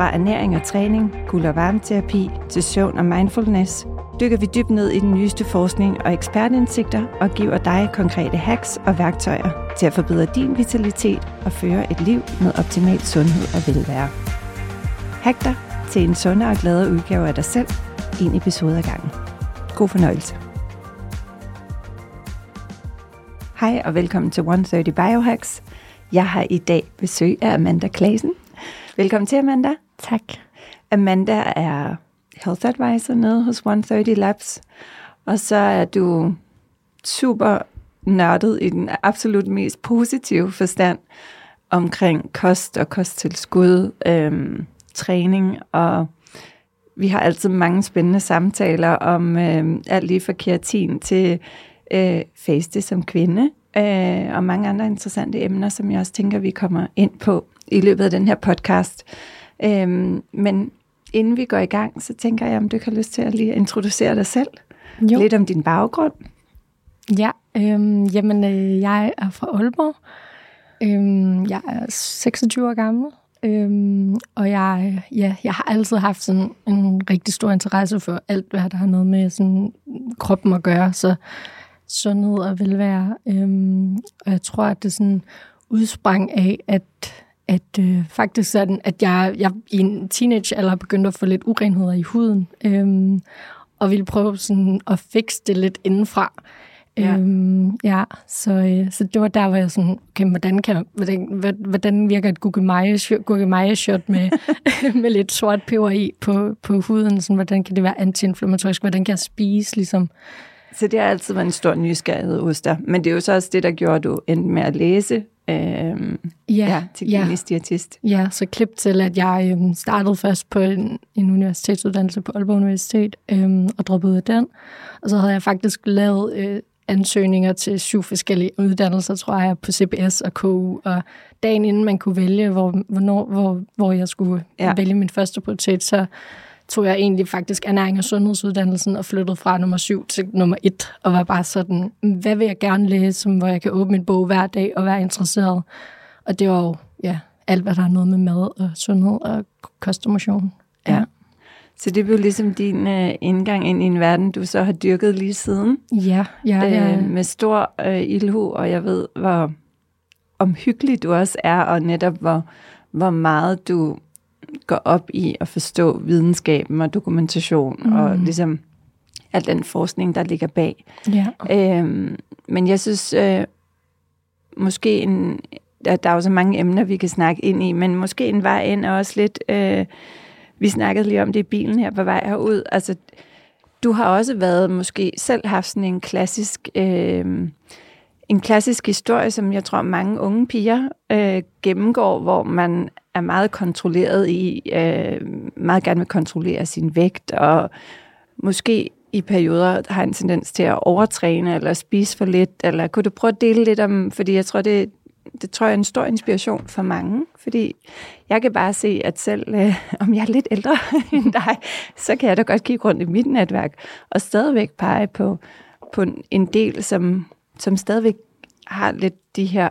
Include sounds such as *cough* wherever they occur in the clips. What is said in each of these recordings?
Fra ernæring og træning, kul- og varmeterapi til søvn og mindfulness, dykker vi dybt ned i den nyeste forskning og ekspertindsigter og giver dig konkrete hacks og værktøjer til at forbedre din vitalitet og føre et liv med optimal sundhed og velvære. Hack dig til en sundere og gladere udgave af dig selv, en episode ad gangen. God fornøjelse. Hej og velkommen til 130 Biohacks. Jeg har i dag besøg af Amanda Klasen. Velkommen til, Amanda. Tak. Amanda er Health Advisor nede hos 130 Labs, og så er du super nørdet i den absolut mest positive forstand omkring kost og kosttilskud, øhm, træning, og vi har altid mange spændende samtaler om øhm, alt lige fra keratin til øh, faste som kvinde, øh, og mange andre interessante emner, som jeg også tænker, vi kommer ind på i løbet af den her podcast. Øhm, men inden vi går i gang, så tænker jeg, om du har lyst til at lige introducere dig selv. Jo. Lidt om din baggrund. Ja, øhm, jamen øh, jeg er fra Aalborg. Øhm, jeg er 26 år gammel. Øhm, og jeg, ja, jeg har altid haft sådan en rigtig stor interesse for alt, hvad der har noget med sådan, kroppen at gøre. Så sundhed og velvære. Øhm, og jeg tror, at det sådan udsprang af, at at øh, faktisk sådan, at jeg, jeg i en teenagealder begyndte at få lidt urenheder i huden, øhm, og ville prøve sådan at fikse det lidt indenfra. Ja. Øhm, ja, så, øh, så det var der, hvor jeg sådan, okay, hvordan, kan, hvordan, hvordan virker et gurkemeje-shot med, *laughs* med lidt sort peber i på, på huden? Sådan, hvordan kan det være antiinflammatorisk? Hvordan kan jeg spise ligesom, så det har altid været en stor nysgerrighed hos dig. Men det er jo så også det, der gjorde, at du endte med at læse øhm, ja, ja, til klinisk ja. diætist. Ja, så klip til, at jeg øhm, startede først på en, en universitetsuddannelse på Aalborg Universitet øhm, og droppede ud af den. Og så havde jeg faktisk lavet øh, ansøgninger til syv forskellige uddannelser, tror jeg, på CBS og KU. Og dagen inden man kunne vælge, hvor, hvornår, hvor, hvor jeg skulle ja. vælge min første prioritet, så tog jeg egentlig faktisk ernæring og sundhedsuddannelsen og flyttede fra nummer syv til nummer et, og var bare sådan, hvad vil jeg gerne læse, hvor jeg kan åbne en bog hver dag og være interesseret. Og det var jo, ja, alt hvad der har noget med mad og sundhed og kost og motion. Ja. ja. Så det blev ligesom din uh, indgang ind i en verden, du så har dyrket lige siden. Ja, ja. ja. Øh, med stor uh, ildhu, og jeg ved, hvor omhyggelig du også er, og netop hvor, hvor meget du går op i at forstå videnskaben og dokumentation mm. og ligesom al den forskning, der ligger bag. Ja. Øhm, men jeg synes, øh, måske en, der, der er jo så mange emner, vi kan snakke ind i, men måske en vej ind er også lidt, øh, vi snakkede lige om det i bilen her på vej herud, altså du har også været måske selv haft sådan en klassisk øh, en klassisk historie, som jeg tror mange unge piger øh, gennemgår, hvor man er meget kontrolleret i, øh, meget gerne vil kontrollere sin vægt, og måske i perioder har en tendens til at overtræne eller spise for lidt, eller kunne du prøve at dele lidt om, fordi jeg tror, det, det tror jeg er en stor inspiration for mange, fordi jeg kan bare se, at selv øh, *laughs* om jeg er lidt ældre *laughs* end dig, så kan jeg da godt kigge rundt i mit netværk og stadigvæk pege på, på en del, som, som stadigvæk har lidt de her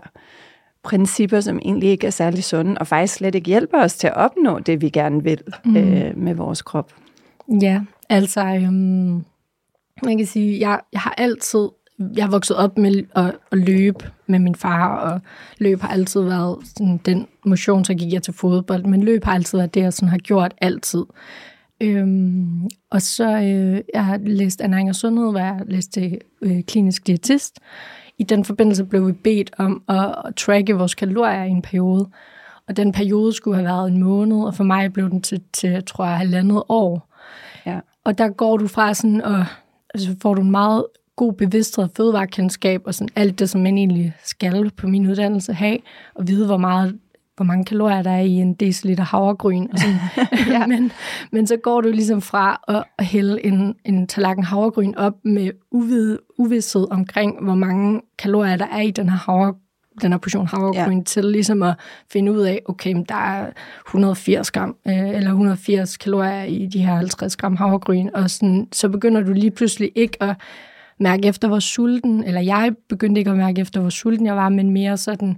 principper, som egentlig ikke er særlig sunde, og faktisk slet ikke hjælper os til at opnå det, vi gerne vil mm. øh, med vores krop. Ja, altså, øhm, man kan sige, jeg, jeg har altid, jeg har vokset op med at, at løbe med min far, og løb har altid været sådan, den motion, så gik jeg til fodbold, men løb har altid været det, jeg sådan har gjort altid. Øhm, og så øh, jeg har læst ernæring og sundhed, hvor jeg læst til øh, klinisk diætist, i den forbindelse blev vi bedt om at, at tracke vores kalorier i en periode. Og den periode skulle have været en måned, og for mig blev den til, til tror jeg, halvandet år. Ja. Og der går du fra sådan, og altså får du en meget god bevidsthed af fødevarekendskab, og sådan alt det, som man egentlig skal på min uddannelse have, og vide, hvor meget hvor mange kalorier der er i en deciliter havregryn. Og sådan. *laughs* ja. *laughs* men, men så går du ligesom fra at hælde en, en tallerken havregryn op med uvid, uvidshed omkring, hvor mange kalorier der er i den her havre, den her portion havregryn, ja. til ligesom at finde ud af, okay, der er 180 gram, øh, eller 180 kalorier i de her 50 gram havregryn, og sådan, så begynder du lige pludselig ikke at mærke efter, hvor sulten, eller jeg begyndte ikke at mærke efter, hvor sulten jeg var, men mere sådan,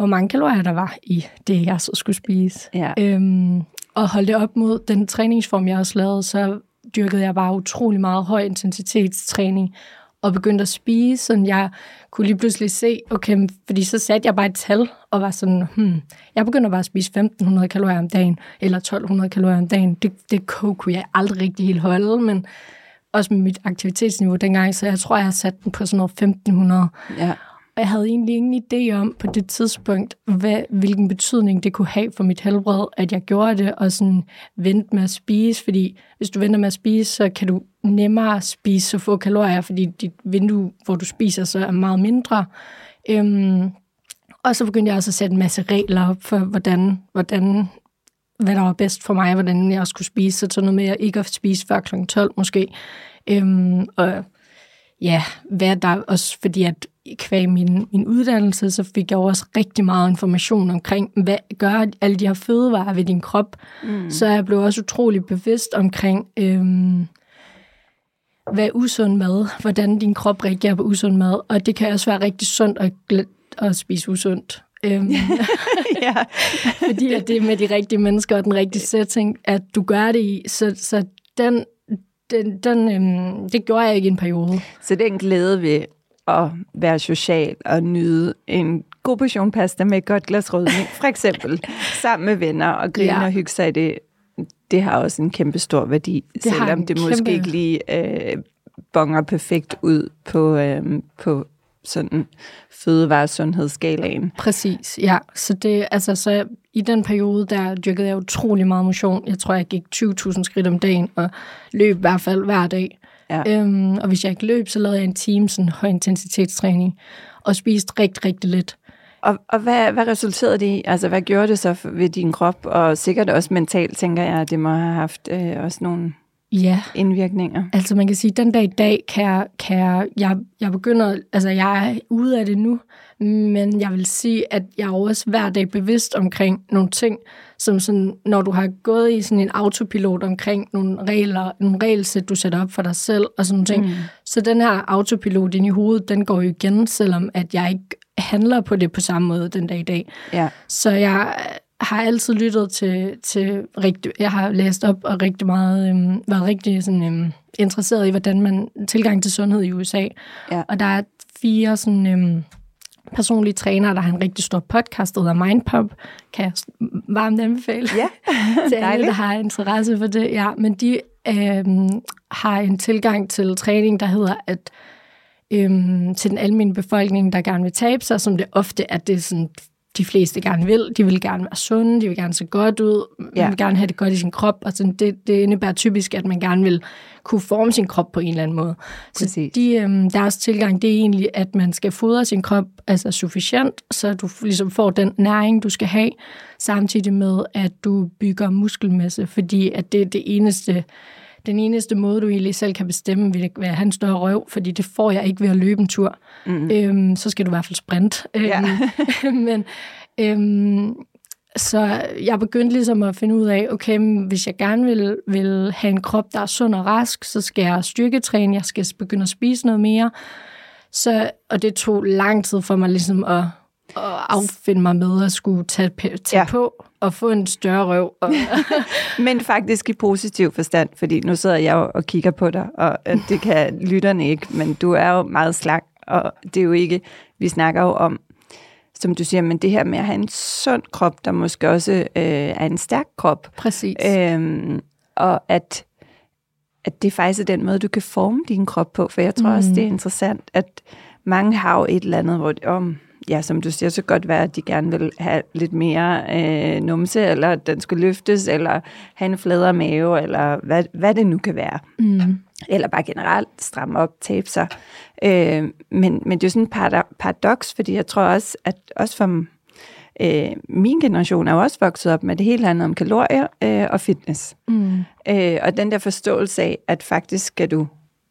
hvor mange kalorier der var i det, jeg så skulle spise. Ja. Øhm, og holde det op mod den træningsform, jeg også lavede, så dyrkede jeg bare utrolig meget høj intensitetstræning, og begyndte at spise, så jeg kunne lige pludselig se, okay, fordi så satte jeg bare et tal, og var sådan, hmm, jeg begynder bare at spise 1500 kalorier om dagen, eller 1200 kalorier om dagen. Det, det kunne jeg aldrig rigtig helt holde, men også med mit aktivitetsniveau dengang, så jeg tror, jeg har sat den på sådan noget 1500. Ja. Og jeg havde egentlig ingen idé om på det tidspunkt, hvad, hvilken betydning det kunne have for mit helbred, at jeg gjorde det, og sådan vente med at spise, fordi hvis du venter med at spise, så kan du nemmere spise så få kalorier, fordi dit vindue, hvor du spiser, så er meget mindre. Øhm, og så begyndte jeg også at sætte en masse regler op for, hvordan, hvordan hvad der var bedst for mig, hvordan jeg skulle spise. Så sådan noget med at ikke at spise før kl. 12 måske. Øhm, og ja, hvad der også, fordi at kvæg min, min uddannelse, så fik jeg også rigtig meget information omkring, hvad gør alle de her fødevarer ved din krop. Mm. Så jeg blev også utrolig bevidst omkring, øhm, hvad er usund mad, hvordan din krop reagerer på usund mad, og det kan også være rigtig sundt at, at spise usundt. Øhm, *laughs* ja. *laughs* fordi at det er med de rigtige mennesker og den rigtige setting, at du gør det i, så, så den, den, den øhm, det gjorde jeg ikke i en periode. Så den glæde ved at være social og nyde en god portion pasta med et godt glas rødvin, for eksempel, *laughs* sammen med venner og grine ja. og hygge sig i det, det har også en kæmpe stor værdi, det selvom det kæmpe... måske ikke lige øh, bonger perfekt ud på, øh, på sådan fødevaresundhedsskalaen. Præcis, ja. Så, det, altså, så i den periode, der dyrkede jeg utrolig meget motion. Jeg tror, jeg gik 20.000 skridt om dagen, og løb i hvert fald hver dag. Ja. Øhm, og hvis jeg ikke løb, så lavede jeg en time sådan højintensitetstræning, og spiste rigtig, rigtig lidt. Og, og hvad, hvad resulterede det i? Altså, hvad gjorde det så ved din krop? Og sikkert også mentalt, tænker jeg, at det må have haft øh, også nogle ja. indvirkninger. Altså man kan sige, at den dag i dag kan jeg, kan jeg, jeg, jeg begynder, altså jeg er ude af det nu, men jeg vil sige, at jeg er også hver dag bevidst omkring nogle ting, som sådan, når du har gået i sådan en autopilot omkring nogle regler, nogle regelsæt, du sætter op for dig selv og sådan nogle ting. Mm. Så den her autopilot ind i hovedet, den går jo igen, selvom at jeg ikke handler på det på samme måde den dag i dag. Ja. Så jeg har altid lyttet til, til rigtig, jeg har læst op og rigtig meget, øhm, været rigtig sådan, øhm, interesseret i, hvordan man tilgang til sundhed i USA. Ja. Og der er fire sådan, øhm, personlige trænere, der har en rigtig stor podcast, der hedder Mindpump. Kan jeg varmt anbefale ja, *laughs* til alle, der har interesse for det. Ja, men de øhm, har en tilgang til træning, der hedder, at øhm, til den almindelige befolkning, der gerne vil tabe sig, som det ofte er det sådan de fleste gerne vil. De vil gerne være sunde, de vil gerne se godt ud, ja. de vil gerne have det godt i sin krop, og sådan, det, det indebærer typisk, at man gerne vil kunne forme sin krop på en eller anden måde. Præcis. Så de, øhm, deres tilgang, det er egentlig, at man skal fodre sin krop altså sufficient, så du ligesom får den næring, du skal have, samtidig med, at du bygger muskelmasse, fordi at det er det eneste den eneste måde, du egentlig selv kan bestemme, vil være en større røv, fordi det får jeg ikke ved at løbe en tur. Mm. Øhm, så skal du i hvert fald sprint. Ja. Øhm, *laughs* men, øhm, så jeg begyndte ligesom at finde ud af, okay, hvis jeg gerne vil, vil have en krop, der er sund og rask, så skal jeg styrketræne, jeg skal begynde at spise noget mere. Så, og det tog lang tid for mig ligesom at, at affinde mig med at skulle tage, tage ja. på og få en større røv. Og *laughs* Men faktisk i positiv forstand, fordi nu sidder jeg og kigger på dig, og det kan lytterne ikke, men du er jo meget slank, og det er jo ikke, vi snakker jo om, som du siger, men det her med at have en sund krop, der måske også øh, er en stærk krop. Præcis. Øhm, og at, at det faktisk er den måde, du kan forme din krop på, for jeg tror mm. også, det er interessant, at mange har jo et eller andet, hvor om, ja, som du siger, så godt være, at de gerne vil have lidt mere øh, numse, eller at den skulle løftes, eller have en fladere mave, eller hvad, hvad det nu kan være. Mm. Eller bare generelt stramme op, tabe sig. Øh, men, men det er jo sådan en paradoks, fordi jeg tror også, at også for øh, min generation er jo også vokset op med det hele handler om kalorier øh, og fitness. Mm. Øh, og den der forståelse af, at faktisk skal du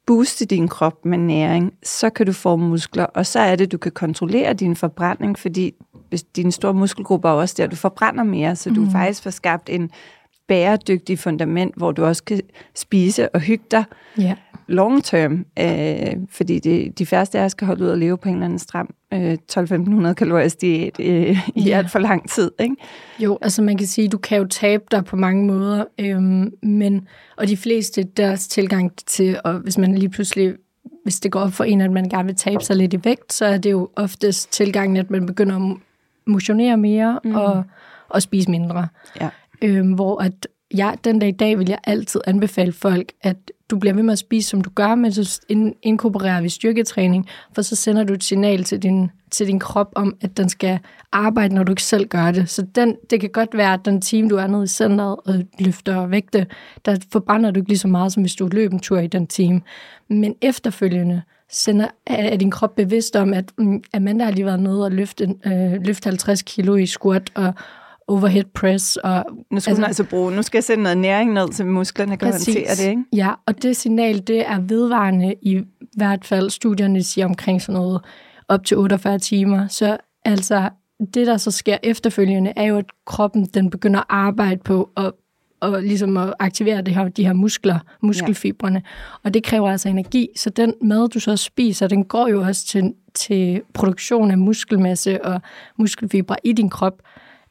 booste din krop med næring, så kan du få muskler, og så er det, du kan kontrollere din forbrænding, fordi dine store muskelgrupper er også der, du forbrænder mere, så du mm. faktisk får skabt en bæredygtig fundament, hvor du også kan spise og hygge dig yeah. Long term, øh, fordi det, de færreste af os skal holde ud og leve på en eller anden stram øh, 12-1500 kalorier diæt øh, i yeah. alt for lang tid. Ikke? Jo, altså man kan sige, du kan jo tabe dig på mange måder, øhm, men og de fleste deres tilgang til, og hvis man lige pludselig hvis det går op for en, at man gerne vil tabe sig lidt i vægt, så er det jo oftest tilgangen, at man begynder at motionere mere mm. og, og spise mindre. Ja. Øhm, hvor at jeg, den dag i dag vil jeg altid anbefale folk, at du bliver ved med at spise, som du gør, men så inkorporerer vi styrketræning, for så sender du et signal til din, til din krop om, at den skal arbejde, når du ikke selv gør det. Så den, det kan godt være, at den time, du er nede i centret og løfter vægte, der forbrænder du ikke lige så meget, som hvis du løb en tur i den time. Men efterfølgende, sender, er din krop bevidst om, at mm, Amanda har lige været nede og løfte, øh, løfte 50 kilo i squat, og, overhead press. Og, nu skal altså, altså bruge, nu skal jeg sende noget næring ned, så musklerne kan præcis. håndtere det, ikke? Ja, og det signal, det er vedvarende i hvert fald, studierne siger omkring sådan noget op til 48 timer. Så altså, det der så sker efterfølgende, er jo, at kroppen den begynder at arbejde på at og ligesom at aktivere det her, de her muskler, muskelfibrene. Ja. Og det kræver altså energi, så den mad, du så spiser, den går jo også til, til produktion af muskelmasse og muskelfibre i din krop.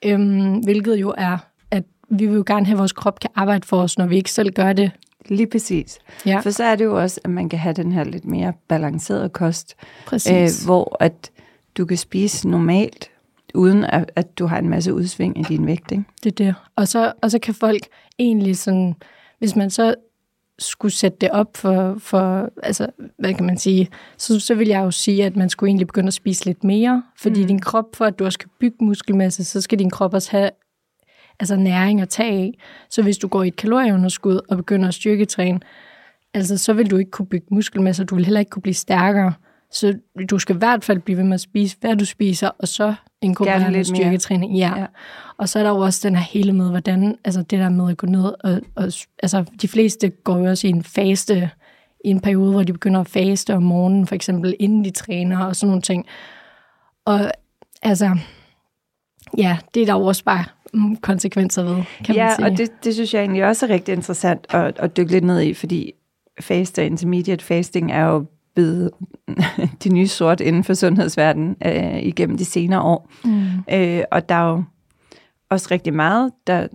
Øhm, hvilket jo er, at vi vil jo gerne have, at vores krop kan arbejde for os, når vi ikke selv gør det. Lige præcis. Ja. For så er det jo også, at man kan have den her lidt mere balancerede kost. Præcis. Øh, hvor at du kan spise normalt, uden at, at du har en masse udsving i din vægt. Ikke? Det er det. Og så, og så kan folk egentlig sådan, hvis man så skulle sætte det op for, for altså, hvad kan man sige, så, så vil jeg jo sige, at man skulle egentlig begynde at spise lidt mere, fordi mm. din krop, for at du også kan bygge muskelmasse, så skal din krop også have altså næring at tage af. Så hvis du går i et kalorieunderskud og begynder at styrketræne, altså, så vil du ikke kunne bygge muskelmasse, og du vil heller ikke kunne blive stærkere. Så du skal i hvert fald blive ved med at spise, hvad du spiser, og så inkorporere noget styrketræning. Ja. ja. Og så er der jo også den her hele med, hvordan, altså det der med at gå ned, og, og altså de fleste går jo også i en faste, i en periode, hvor de begynder at faste om morgenen, for eksempel inden de træner og sådan nogle ting. Og altså, ja, det er der jo også bare konsekvenser ved, kan ja, man sige. Ja, og det, det synes jeg egentlig også er rigtig interessant at, at dykke lidt ned i, fordi fast og intermediate fasting er jo blevet *laughs* de nye sort inden for sundhedsverdenen øh, igennem de senere år. Mm. Øh, og der er jo også rigtig meget, der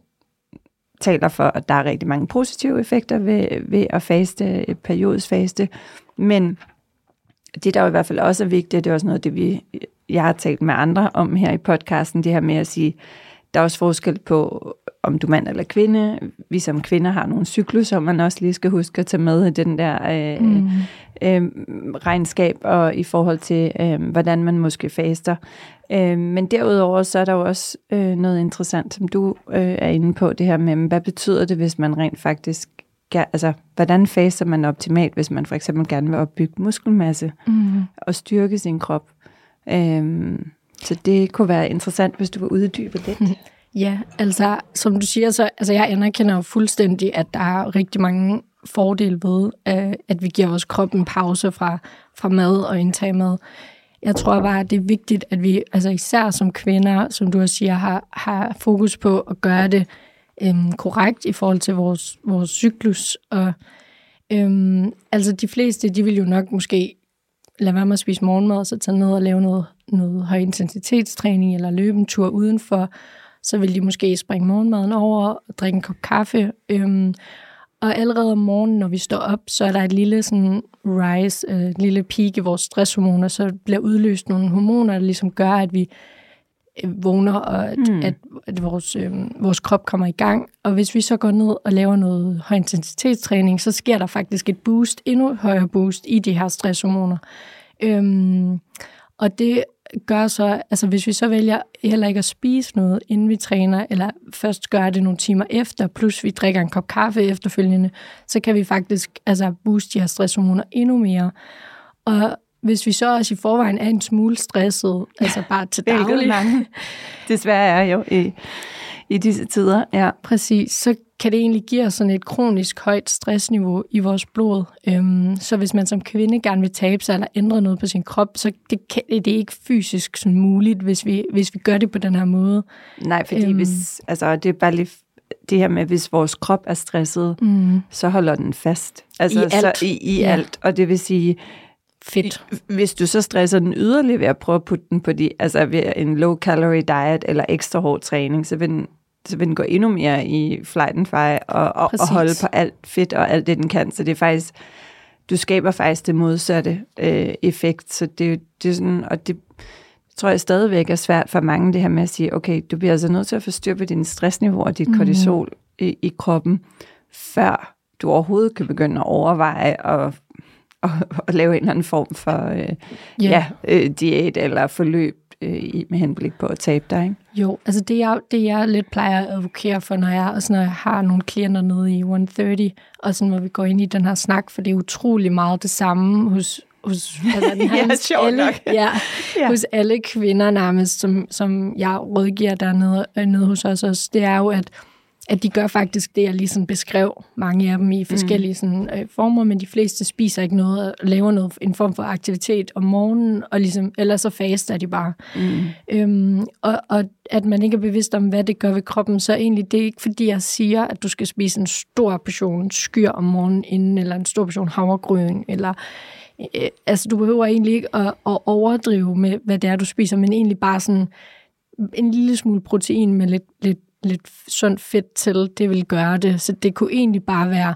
taler for, at der er rigtig mange positive effekter ved, ved at faste, periodisk faste. Men det, der jo i hvert fald også er vigtigt, det er også noget, det vi, jeg har talt med andre om her i podcasten, det her med at sige, der er også forskel på, om du er mand eller kvinde. Vi som kvinder har nogle cykluser, man også lige skal huske at tage med i den der øh, mm. øh, regnskab, og i forhold til, øh, hvordan man måske faster. Øh, men derudover så er der jo også øh, noget interessant, som du øh, er inde på, det her med, hvad betyder det, hvis man rent faktisk altså, hvordan faster man optimalt, hvis man for eksempel gerne vil opbygge muskelmasse mm. og styrke sin krop? Øh, så det kunne være interessant, hvis du var uddybe lidt. *laughs* Ja, altså som du siger, så altså, jeg anerkender fuldstændig, at der er rigtig mange fordele ved, øh, at vi giver vores krop en pause fra, fra mad og indtage mad. Jeg tror bare, at det er vigtigt, at vi, altså især som kvinder, som du også siger, har, har fokus på at gøre det øhm, korrekt i forhold til vores, vores cyklus. Og øhm, altså de fleste, de vil jo nok måske lade være med at spise morgenmad, og så tage ned og lave noget, noget højintensitetstræning eller løbe en tur udenfor. Så vil de måske springe morgenmaden over og drikke en kop kaffe. Øhm, og allerede om morgenen, når vi står op, så er der et lille sådan rise, øh, et lille peak i vores stresshormoner, så bliver udløst nogle hormoner, der ligesom gør, at vi øh, vågner, og at, mm. at, at vores, øh, vores krop kommer i gang. Og hvis vi så går ned og laver noget højintensitetstræning, så sker der faktisk et boost, endnu højere boost i de her stresshormoner. Øhm, og det gør så, altså hvis vi så vælger heller ikke at spise noget, inden vi træner, eller først gør det nogle timer efter, plus vi drikker en kop kaffe efterfølgende, så kan vi faktisk altså booste de her stresshormoner endnu mere. Og hvis vi så også i forvejen er en smule stresset, altså bare til daglig. mange. *laughs* Desværre er jo i, i disse tider, ja. Præcis, så kan det egentlig give os sådan et kronisk højt stressniveau i vores blod. Øhm, så hvis man som kvinde gerne vil tabe sig eller ændre noget på sin krop, så det, kan, det er ikke fysisk sådan muligt, hvis vi, hvis vi gør det på den her måde. Nej, fordi øhm, hvis, altså, det er bare lige det her med, hvis vores krop er stresset, mm. så holder den fast. Altså, I alt. Så, I, i ja. alt. Og det vil sige, Fedt. Hvis du så stresser den yderligere ved at prøve at putte den på de, altså ved en low calorie diet eller ekstra hård træning, så vil den, så vil den gå endnu mere i flight and fire og, og, og holde på alt fedt og alt det, den kan. Så det er faktisk, du skaber faktisk det modsatte øh, effekt. Så det, det er sådan, og det tror jeg stadigvæk er svært for mange, det her med at sige, okay, du bliver altså nødt til at få styr på din stressniveau og dit mm. kortisol i, i kroppen, før du overhovedet kan begynde at overveje at, at lave en eller anden form for øh, yeah. ja, øh, diæt eller forløb øh, med henblik på at tabe dig. Ikke? Jo, altså det jeg, det jeg lidt plejer at advokere for, når jeg, også når jeg har nogle klienter nede i 130, og sådan, hvor vi går ind i den her snak, for det er utrolig meget det samme hos, hos, *laughs* altså, ja, alle, ja, *laughs* ja. hos alle kvinder nærmest, som, som jeg rådgiver dernede nede hos os også, det er jo, at at de gør faktisk det, jeg lige sådan beskrev, mange af dem i forskellige mm. sådan, øh, former, men de fleste spiser ikke noget og laver noget, en form for aktivitet om morgenen, og ligesom, ellers så faster de bare. Mm. Øhm, og, og at man ikke er bevidst om, hvad det gør ved kroppen, så egentlig det er ikke fordi, jeg siger, at du skal spise en stor portion skyr om morgenen inden, eller en stor portion havregryn, eller øh, altså du behøver egentlig ikke at, at overdrive med, hvad det er, du spiser, men egentlig bare sådan en lille smule protein med lidt, lidt lidt sundt fedt til, det vil gøre det. Så det kunne egentlig bare være,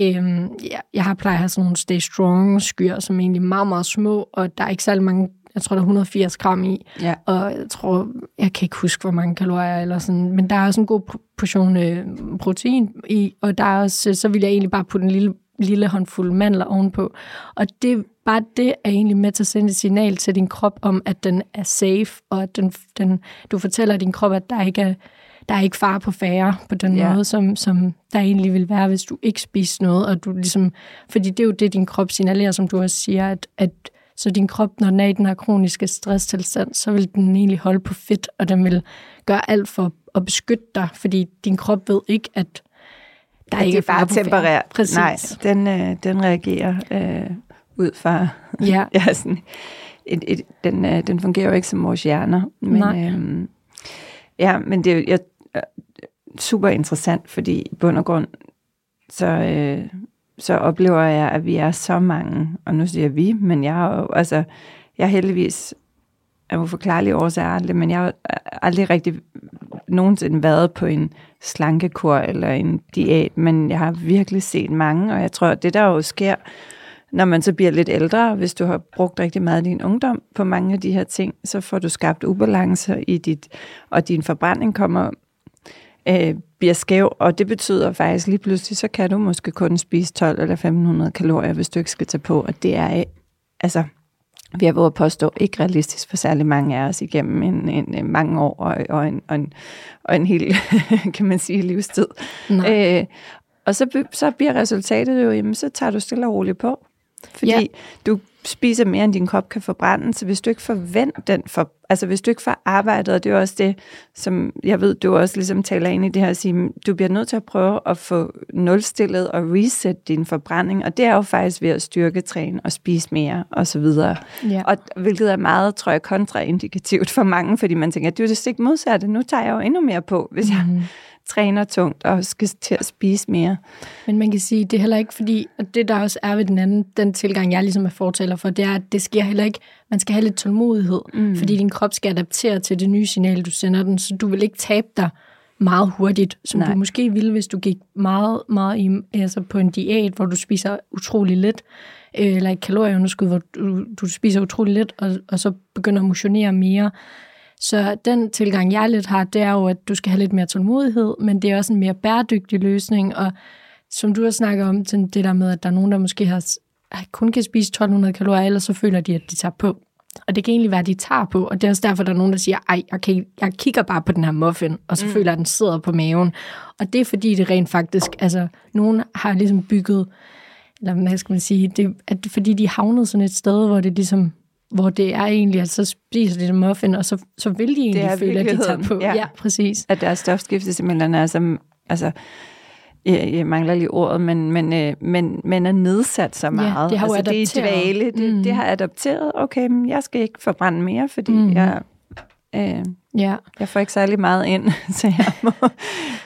øhm, ja, jeg har plejet at have sådan nogle Stay Strong skyer, som er egentlig meget, meget små, og der er ikke særlig mange, jeg tror, der er 180 gram i, ja. og jeg tror, jeg kan ikke huske, hvor mange kalorier, eller sådan, men der er også en god portion øh, protein i, og der er også, så vil jeg egentlig bare putte en lille lille håndfuld mandler ovenpå. Og det, bare det er egentlig med til at sende et signal til din krop om, at den er safe, og at den, den, du fortæller din krop, at der ikke er der er ikke far på færre på den ja. måde, som, som der egentlig vil være, hvis du ikke spiser noget, og du ligesom, fordi det er jo det, din krop signalerer, som du også siger, at, at så din krop, når den er i den her kroniske stresstilstand, så vil den egentlig holde på fedt, og den vil gøre alt for at beskytte dig, fordi din krop ved ikke, at der at ikke er bare tempereret. Præcis. Nej, den, øh, den reagerer øh, ud fra... Ja. *laughs* ja sådan, et, et, den, øh, den fungerer jo ikke som vores hjerner. Men, Nej. Øh, ja, men det, jeg, super interessant, fordi i bund og grund, så, øh, så oplever jeg, at vi er så mange, og nu siger vi, men jeg har jo, altså, jeg har heldigvis af uforklarlige årsager men jeg har aldrig rigtig nogensinde været på en slankekur eller en diæt, men jeg har virkelig set mange, og jeg tror, at det der jo sker, når man så bliver lidt ældre, hvis du har brugt rigtig meget af din ungdom på mange af de her ting, så får du skabt ubalancer i dit, og din forbrænding kommer øh, bliver skæv, og det betyder faktisk lige pludselig, så kan du måske kun spise 12 eller 1500 kalorier, hvis du ikke skal tage på, og det er altså vi har været påstå, ikke realistisk for særlig mange af os igennem en, en, en mange år og, og, en, og, en, og en hel, *laughs* kan man sige, livstid. Øh, og så, så bliver resultatet jo, jamen, så tager du stille og roligt på. Fordi ja. du spiser mere, end din krop kan forbrænde, så hvis du ikke får vendt den, for, altså hvis du ikke får arbejdet, og det er også det, som jeg ved, du også ligesom taler ind i det her, at sige, du bliver nødt til at prøve at få nulstillet og reset din forbrænding, og det er jo faktisk ved at styrketræne og spise mere og så videre. Ja. Og hvilket er meget, tror jeg, kontraindikativt for mange, fordi man tænker, at det er jo det stik modsatte, nu tager jeg jo endnu mere på, hvis jeg mm træner tungt og skal til at spise mere. Men man kan sige, det er heller ikke fordi, og det der også er ved den anden, den tilgang, jeg ligesom er fortaler for, det er, at det sker heller ikke, man skal have lidt tålmodighed, mm. fordi din krop skal adaptere til det nye signal, du sender den, så du vil ikke tabe dig meget hurtigt, som Nej. du måske ville, hvis du gik meget, meget i, altså på en diæt, hvor du spiser utrolig lidt, øh, eller et kalorieunderskud, hvor du, du spiser utrolig lidt, og, og så begynder at motionere mere, så den tilgang, jeg lidt har, det er jo, at du skal have lidt mere tålmodighed, men det er også en mere bæredygtig løsning, og som du har snakket om, det der med, at der er nogen, der måske har kun kan spise 1200 kalorier, ellers så føler de, at de tager på. Og det kan egentlig være, at de tager på, og det er også derfor, der er nogen, der siger, ej, okay, jeg kigger bare på den her muffin, og så mm. føler jeg, at den sidder på maven. Og det er fordi, det rent faktisk, altså, nogen har ligesom bygget, eller hvad skal man sige, det, at fordi de havnet sådan et sted, hvor det ligesom hvor det er egentlig, at så spiser de det muffin, og så, så vil de egentlig føle, at de tager på. Ja. ja, præcis. At deres stofskifte simpelthen er som, altså, jeg, jeg mangler lige ordet, men, men, øh, men, men er nedsat så meget. Ja, det har altså, adopteret. Det er dvale, det, mm. det har adopteret. Okay, men jeg skal ikke forbrænde mere, fordi mm. jeg, øh, ja. jeg får ikke særlig meget ind, *laughs* så jeg må, *laughs*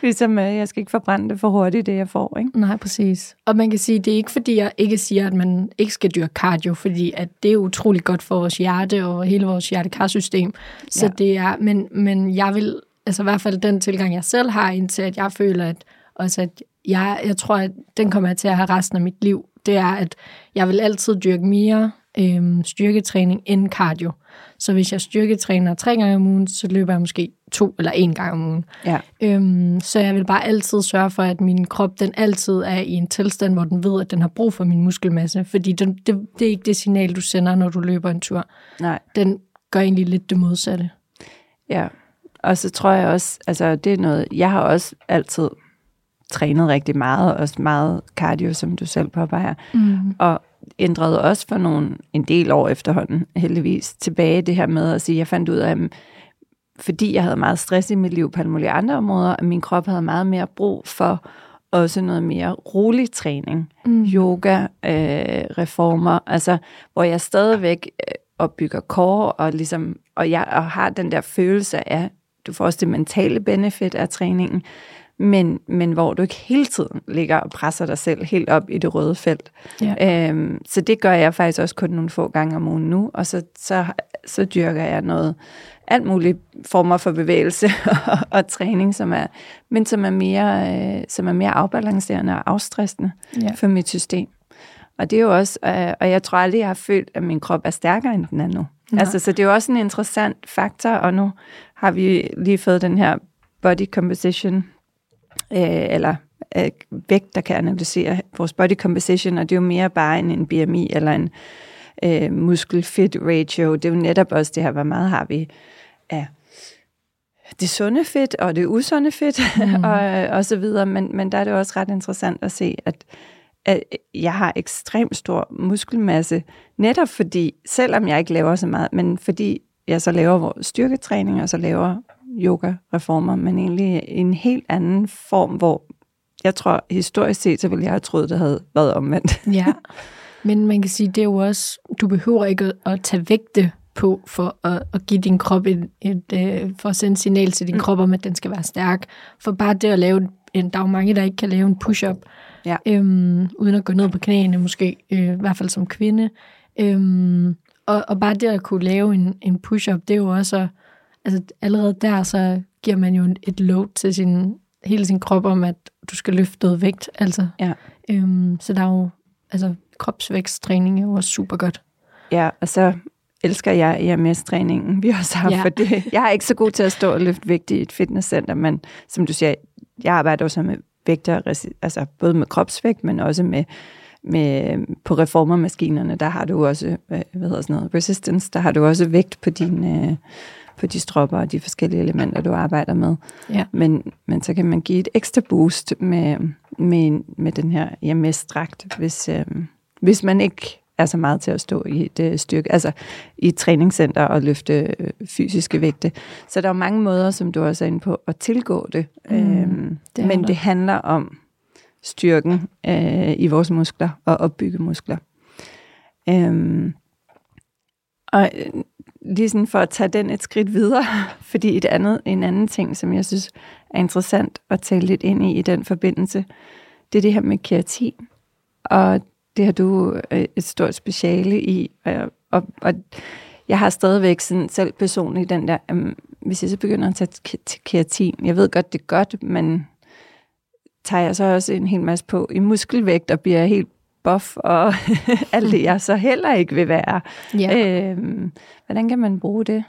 ligesom, øh, jeg skal ikke forbrænde det for hurtigt, det jeg får. Ikke? Nej, præcis. Og man kan sige, det er ikke fordi, jeg ikke siger, at man ikke skal dyrke cardio, fordi at det er utrolig godt for vores hjerte og hele vores hjertekarsystem. Så ja. det er, men, men jeg vil, altså i hvert fald den tilgang, jeg selv har indtil, at jeg føler, at også at jeg, jeg tror, at den kommer jeg til at have resten af mit liv. Det er, at jeg vil altid dyrke mere øhm, styrketræning end cardio. Så hvis jeg styrketræner tre gange om ugen, så løber jeg måske to eller en gang om ugen. Ja. Øhm, så jeg vil bare altid sørge for, at min krop den altid er i en tilstand, hvor den ved, at den har brug for min muskelmasse. Fordi den, det, det er ikke det signal, du sender, når du løber en tur. Nej. Den gør egentlig lidt det modsatte. Ja, og så tror jeg også, altså det er noget, jeg har også altid trænet rigtig meget, og også meget cardio, som du selv påpeger. Mm. Og ændrede også for nogle, en del år efterhånden, heldigvis, tilbage det her med at sige, jeg fandt ud af, at fordi jeg havde meget stress i mit liv på alle mulige andre områder, at min krop havde meget mere brug for også noget mere rolig træning. Mm. Yoga, øh, reformer, altså hvor jeg stadigvæk øh, opbygger core, og, ligesom, og jeg og har den der følelse af, du får også det mentale benefit af træningen, men, men hvor du ikke hele tiden ligger og presser dig selv helt op i det røde felt. Ja. Øhm, så det gør jeg faktisk også kun nogle få gange om ugen nu, og så, så, så dyrker jeg noget alt muligt former for bevægelse *laughs* og, og træning, som er, men som er mere, øh, som er mere afbalancerende og afstressende ja. for mit system. Og det er jo også, øh, og jeg tror aldrig, jeg har følt, at min krop er stærkere, end den er nu. Nej. Altså, så det er jo også en interessant faktor, og nu har vi lige fået den her body composition øh, eller øh, vægt, der kan analysere vores body composition, og det er jo mere bare end en BMI eller en øh, muskel-fit ratio. Det er jo netop også det her, hvor meget har vi af det sunde fedt og det usunde fedt mm. *laughs* og, og så videre. Men, men der er det også ret interessant at se, at, at jeg har ekstremt stor muskelmasse, netop fordi, selvom jeg ikke laver så meget, men fordi jeg så laver styrketræning, og så laver yoga-reformer, men egentlig en helt anden form, hvor jeg tror, historisk set, så ville jeg have troet, det havde været omvendt. *laughs* ja, men man kan sige, det er jo også, du behøver ikke at, at tage vægte på for at, at give din krop et, et, et, øh, for at sende signal til din mm. krop om, at den skal være stærk. For bare det at lave en, der er jo mange, der ikke kan lave en push-up, ja. øhm, uden at gå ned på knæene måske, øh, i hvert fald som kvinde. Øhm, og, og bare det at kunne lave en, en push-up, det er jo også altså allerede der, så giver man jo et load til sin, hele sin krop om, at du skal løfte noget vægt. Altså. Ja. Øhm, så der er jo, altså kropsvæksttræning er jo også super godt. Ja, og så elsker jeg EMS-træningen, vi også har, ja. for det. Jeg er ikke så god til at stå og løfte vægt i et fitnesscenter, men som du siger, jeg arbejder også med vægter, altså både med kropsvægt, men også med, med på reformermaskinerne, der har du også, hvad hedder sådan noget, resistance, der har du også vægt på din, øh, på de stropper og de forskellige elementer, du arbejder med. Ja. Men, men så kan man give et ekstra boost med, med, med den her EMS-dragt, hvis, øh, hvis man ikke er så meget til at stå i et styrke, altså i et træningscenter og løfte øh, fysiske vægte. Så der er mange måder, som du også er inde på, at tilgå det. Mm, øhm, det men det handler om styrken øh, i vores muskler og opbygge muskler. Øhm, og øh, lige sådan for at tage den et skridt videre, *laughs* fordi et andet, en anden ting, som jeg synes er interessant at tale lidt ind i i den forbindelse, det er det her med keratin. Og det har du øh, et stort speciale i, og, og, og jeg har stadigvæk sådan selv personligt den der, um, hvis jeg så begynder at tage keratin, jeg ved godt, det er godt, men tager jeg så også en hel masse på i muskelvægt og bliver helt buff og *laughs* alt det, jeg så heller ikke vil være. Ja. Øhm, hvordan kan man bruge det?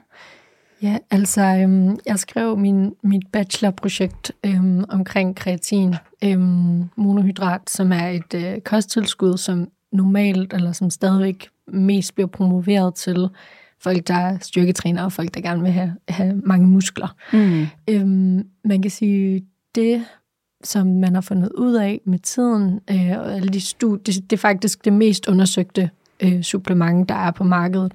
Ja, altså, øhm, jeg skrev min, mit bachelorprojekt øhm, omkring kreatin, øhm, monohydrat, som er et øh, kosttilskud, som normalt, eller som stadigvæk mest bliver promoveret til folk, der er styrketræner, og folk, der gerne vil have, have mange muskler. Mm. Øhm, man kan sige, det, som man har fundet ud af med tiden, øh, og alle de studier, det, det er faktisk det mest undersøgte øh, supplement, der er på markedet.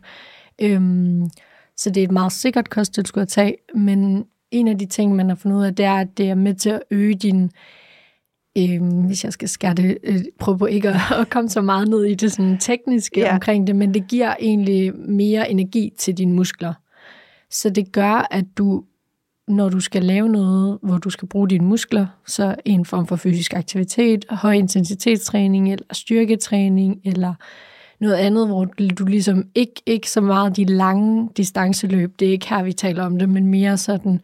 Øhm, så det er et meget sikkert kosttilskud at tage, men en af de ting, man har fundet ud af, det er, at det er med til at øge din, øh, hvis jeg skal skære det, øh, prøve på ikke at, *laughs* at komme så meget ned i det sådan tekniske ja. omkring det, men det giver egentlig mere energi til dine muskler. Så det gør, at du, når du skal lave noget, hvor du skal bruge dine muskler, så en form for fysisk aktivitet, høj intensitetstræning, eller styrketræning, eller noget andet, hvor du ligesom ikke, ikke så meget de lange distanceløb, det er ikke her, vi taler om det, men mere sådan...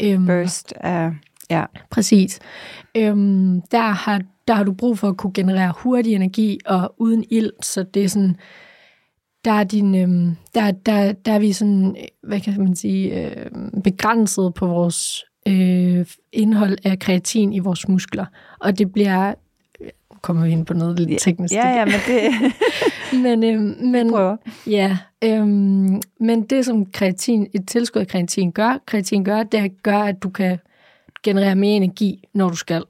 Øhm, Burst af... Ja. Præcis. Øhm, der, har, der har du brug for at kunne generere hurtig energi og uden ild, så det er sådan, der er, din, øhm, der, der, der er vi sådan, øh, hvad kan man sige, øh, begrænset på vores øh, indhold af kreatin i vores muskler. Og det bliver, øh, kommer vi ind på noget lidt teknisk. Ja, ja, men det *laughs* Men, øhm, men, prøver. Ja, øhm, men det som kreatin, et tilskud af kreatin gør, kreatin gør, det gør, at du kan generere mere energi, når du skal.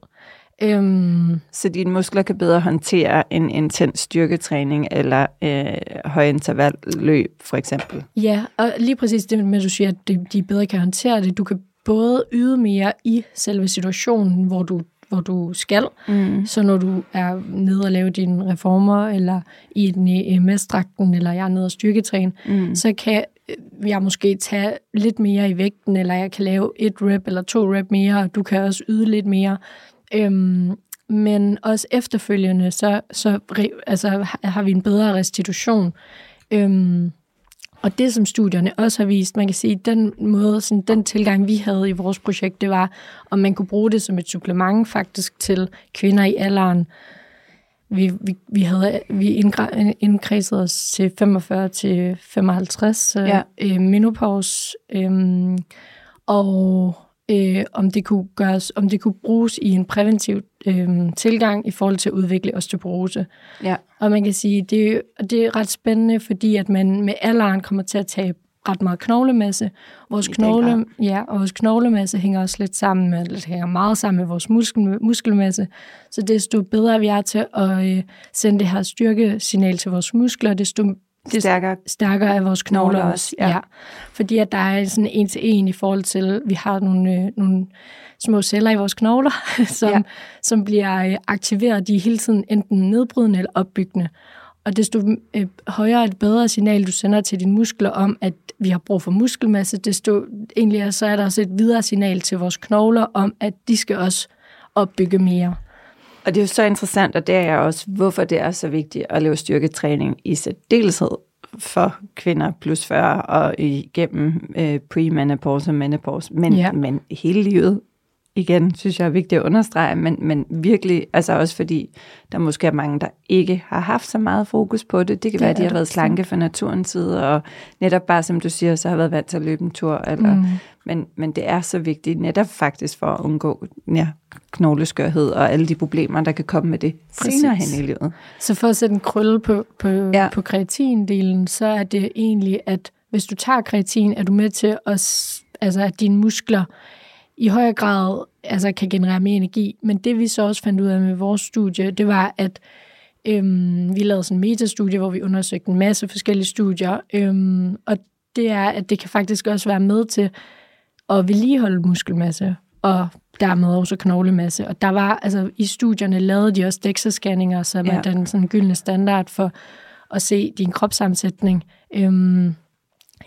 Øhm, Så dine muskler kan bedre håndtere en intens styrketræning eller øh, højintervalløb, for eksempel. ja, og lige præcis det med, at du siger, at de, bedre kan håndtere det. Du kan både yde mere i selve situationen, hvor du, hvor du skal, Mm. så når du er nede og lave dine reformer, eller i den EMS-dragten, eller jeg er nede og styrketræne, Mm. så kan jeg måske tage lidt mere i vægten, eller jeg kan lave et rep eller to rep mere, og du kan også yde lidt mere. Øhm, men også efterfølgende, så, så altså, har- vi en bedre restitution. Øhm, og det, som studierne også har vist, man kan sige, den måde, sådan, den tilgang, vi havde i vores projekt, det var, om man kunne bruge det som et supplement faktisk til kvinder i alderen. Vi, vi, vi havde vi indkredset os til 45 til 55 Ja. ja. øh, menopause, øhm, og øh, om det kunne gøres, om det kunne bruges i en præventiv øh, tilgang i forhold til at udvikle osteoporose. Ja. Og man kan sige, det er, det er ret spændende, fordi at man med alderen kommer til at tabe ret meget knoglemasse. Vores knogle, ja, og vores knoglemasse hænger også lidt sammen med, eller hænger meget sammen med vores muskel, muskelmasse. Så desto bedre vi er til at øh, sende det her styrkesignal til vores muskler, desto det Stærkere. stærkere er vores knogler, også, ja. Ja. Fordi at der er sådan en til en i forhold til, vi har nogle, øh, nogle små celler i vores knogler, *laughs* som, Ja. som bliver øh, aktiveret. De er hele tiden enten nedbrydende eller opbyggende. Og desto øh, højere et bedre signal, du sender til dine muskler om, at vi har brug for muskelmasse, desto egentlig så er der også et videre signal til vores knogler om, at de skal også opbygge mere. Og det er jo så interessant, og det er også, hvorfor det er så vigtigt at lave styrketræning i særdeleshed for kvinder plus 40 og igennem øh, premenopause og menopause, men, ja. Men hele livet igen, synes jeg er vigtigt at understrege, men, men virkelig, altså også fordi der måske er mange, der ikke har haft så meget fokus på det. Det kan Det være, at de har været slanke fra naturens side, og netop bare, som du siger, så har været vant til at løbe en tur, eller, mm. men, men det er så vigtigt netop faktisk for at undgå ja, knogleskørhed og alle de problemer, der kan komme med det Præcis. senere hen i livet. Så for at sætte en krølle på, på, Ja. på kreatindelen, så er det egentlig, at hvis du tager kreatin, er du med til, at, altså, at dine muskler i højere grad altså, kan generere mere energi. Men det vi så også fandt ud af med vores studie, det var, at øhm, vi lavede sådan en metastudie, hvor vi undersøgte en masse forskellige studier. Øhm, og det er, at det kan faktisk også være med til at vedligeholde muskelmasse, og dermed også knoglemasse. Og der var, altså i studierne lavede de også DEXA-scanninger, som Ja. er den sådan gyldne standard for at se din kropssammensætning. Øhm,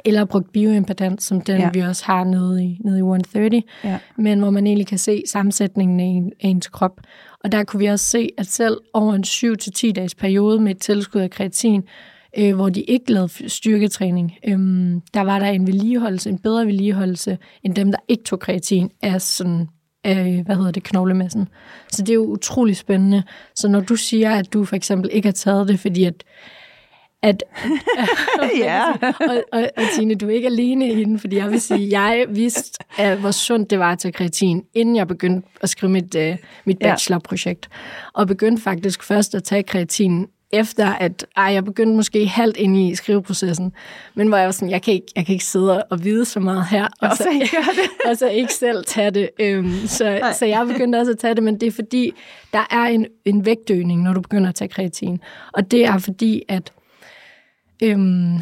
eller brugt bioimpedans, som den Ja. vi også har nede i, nede i 130, Ja. men hvor man egentlig kan se sammensætningen af, en, af ens krop. Og der kunne vi også se, at selv over en 7-10 dages periode med et tilskud af kreatin, øh, hvor de ikke lavede styrketræning, øhm, der var der en vedligeholdelse, en bedre vedligeholdelse, end dem, der ikke tog kreatin af sådan af, hvad hedder det, knoglemassen. Så det er jo utrolig spændende. Så når du siger, at du for eksempel ikke har taget det, fordi at at, *laughs* Ja. og, og, og Tine, du er ikke alene i den, fordi jeg vil sige, jeg vidste, at hvor sundt det var at tage kreatin, inden jeg begyndte at skrive mit, uh, mit bachelorprojekt. Og begyndte faktisk først at tage kreatin efter at ej, jeg begyndte måske halvt ind i skriveprocessen, men hvor jeg var sådan, jeg kan ikke, jeg kan ikke sidde og vide så meget her, og, så, det. *laughs* og så ikke selv tage det. Øhm, så, så jeg begyndte også at tage det, men det er fordi, der er en, en vægtøgning, når du begynder at tage kreatin. Og det er fordi, at øhm,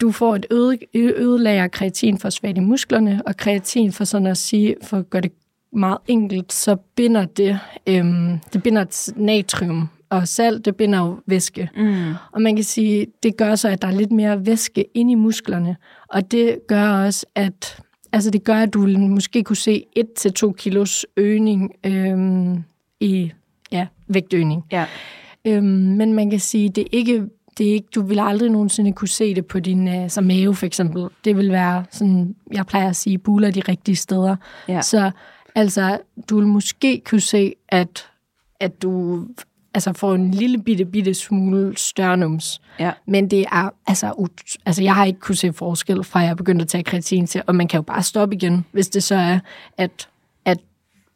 du får et øget, øget lager kreatinfosfat i musklerne, og kreatin, for sådan at sige, for at gøre det meget enkelt, så binder det, øhm, det binder natrium, og salt, det binder jo væske. Mm. Og man kan sige, det gør så, at der er lidt mere væske inde i musklerne, og det gør også, at altså det gør, at du måske kunne se 1-2 kilos øgning øhm, i ja, vægtøgning. Ja. Øhm, men man kan sige, det er ikke, det er ikke, du vil aldrig nogensinde kunne se det på din øh, som mave for eksempel. Det vil være sådan, jeg plejer at sige, buler de rigtige steder. Ja. Så altså, du vil måske kunne se, at, at du altså, får en lille bitte, bitte smule størnums. Ja. Men det er, altså, ut- altså, jeg har ikke kunne se forskel fra, at jeg begyndte at tage kreatin til, og man kan jo bare stoppe igen, hvis det så er, at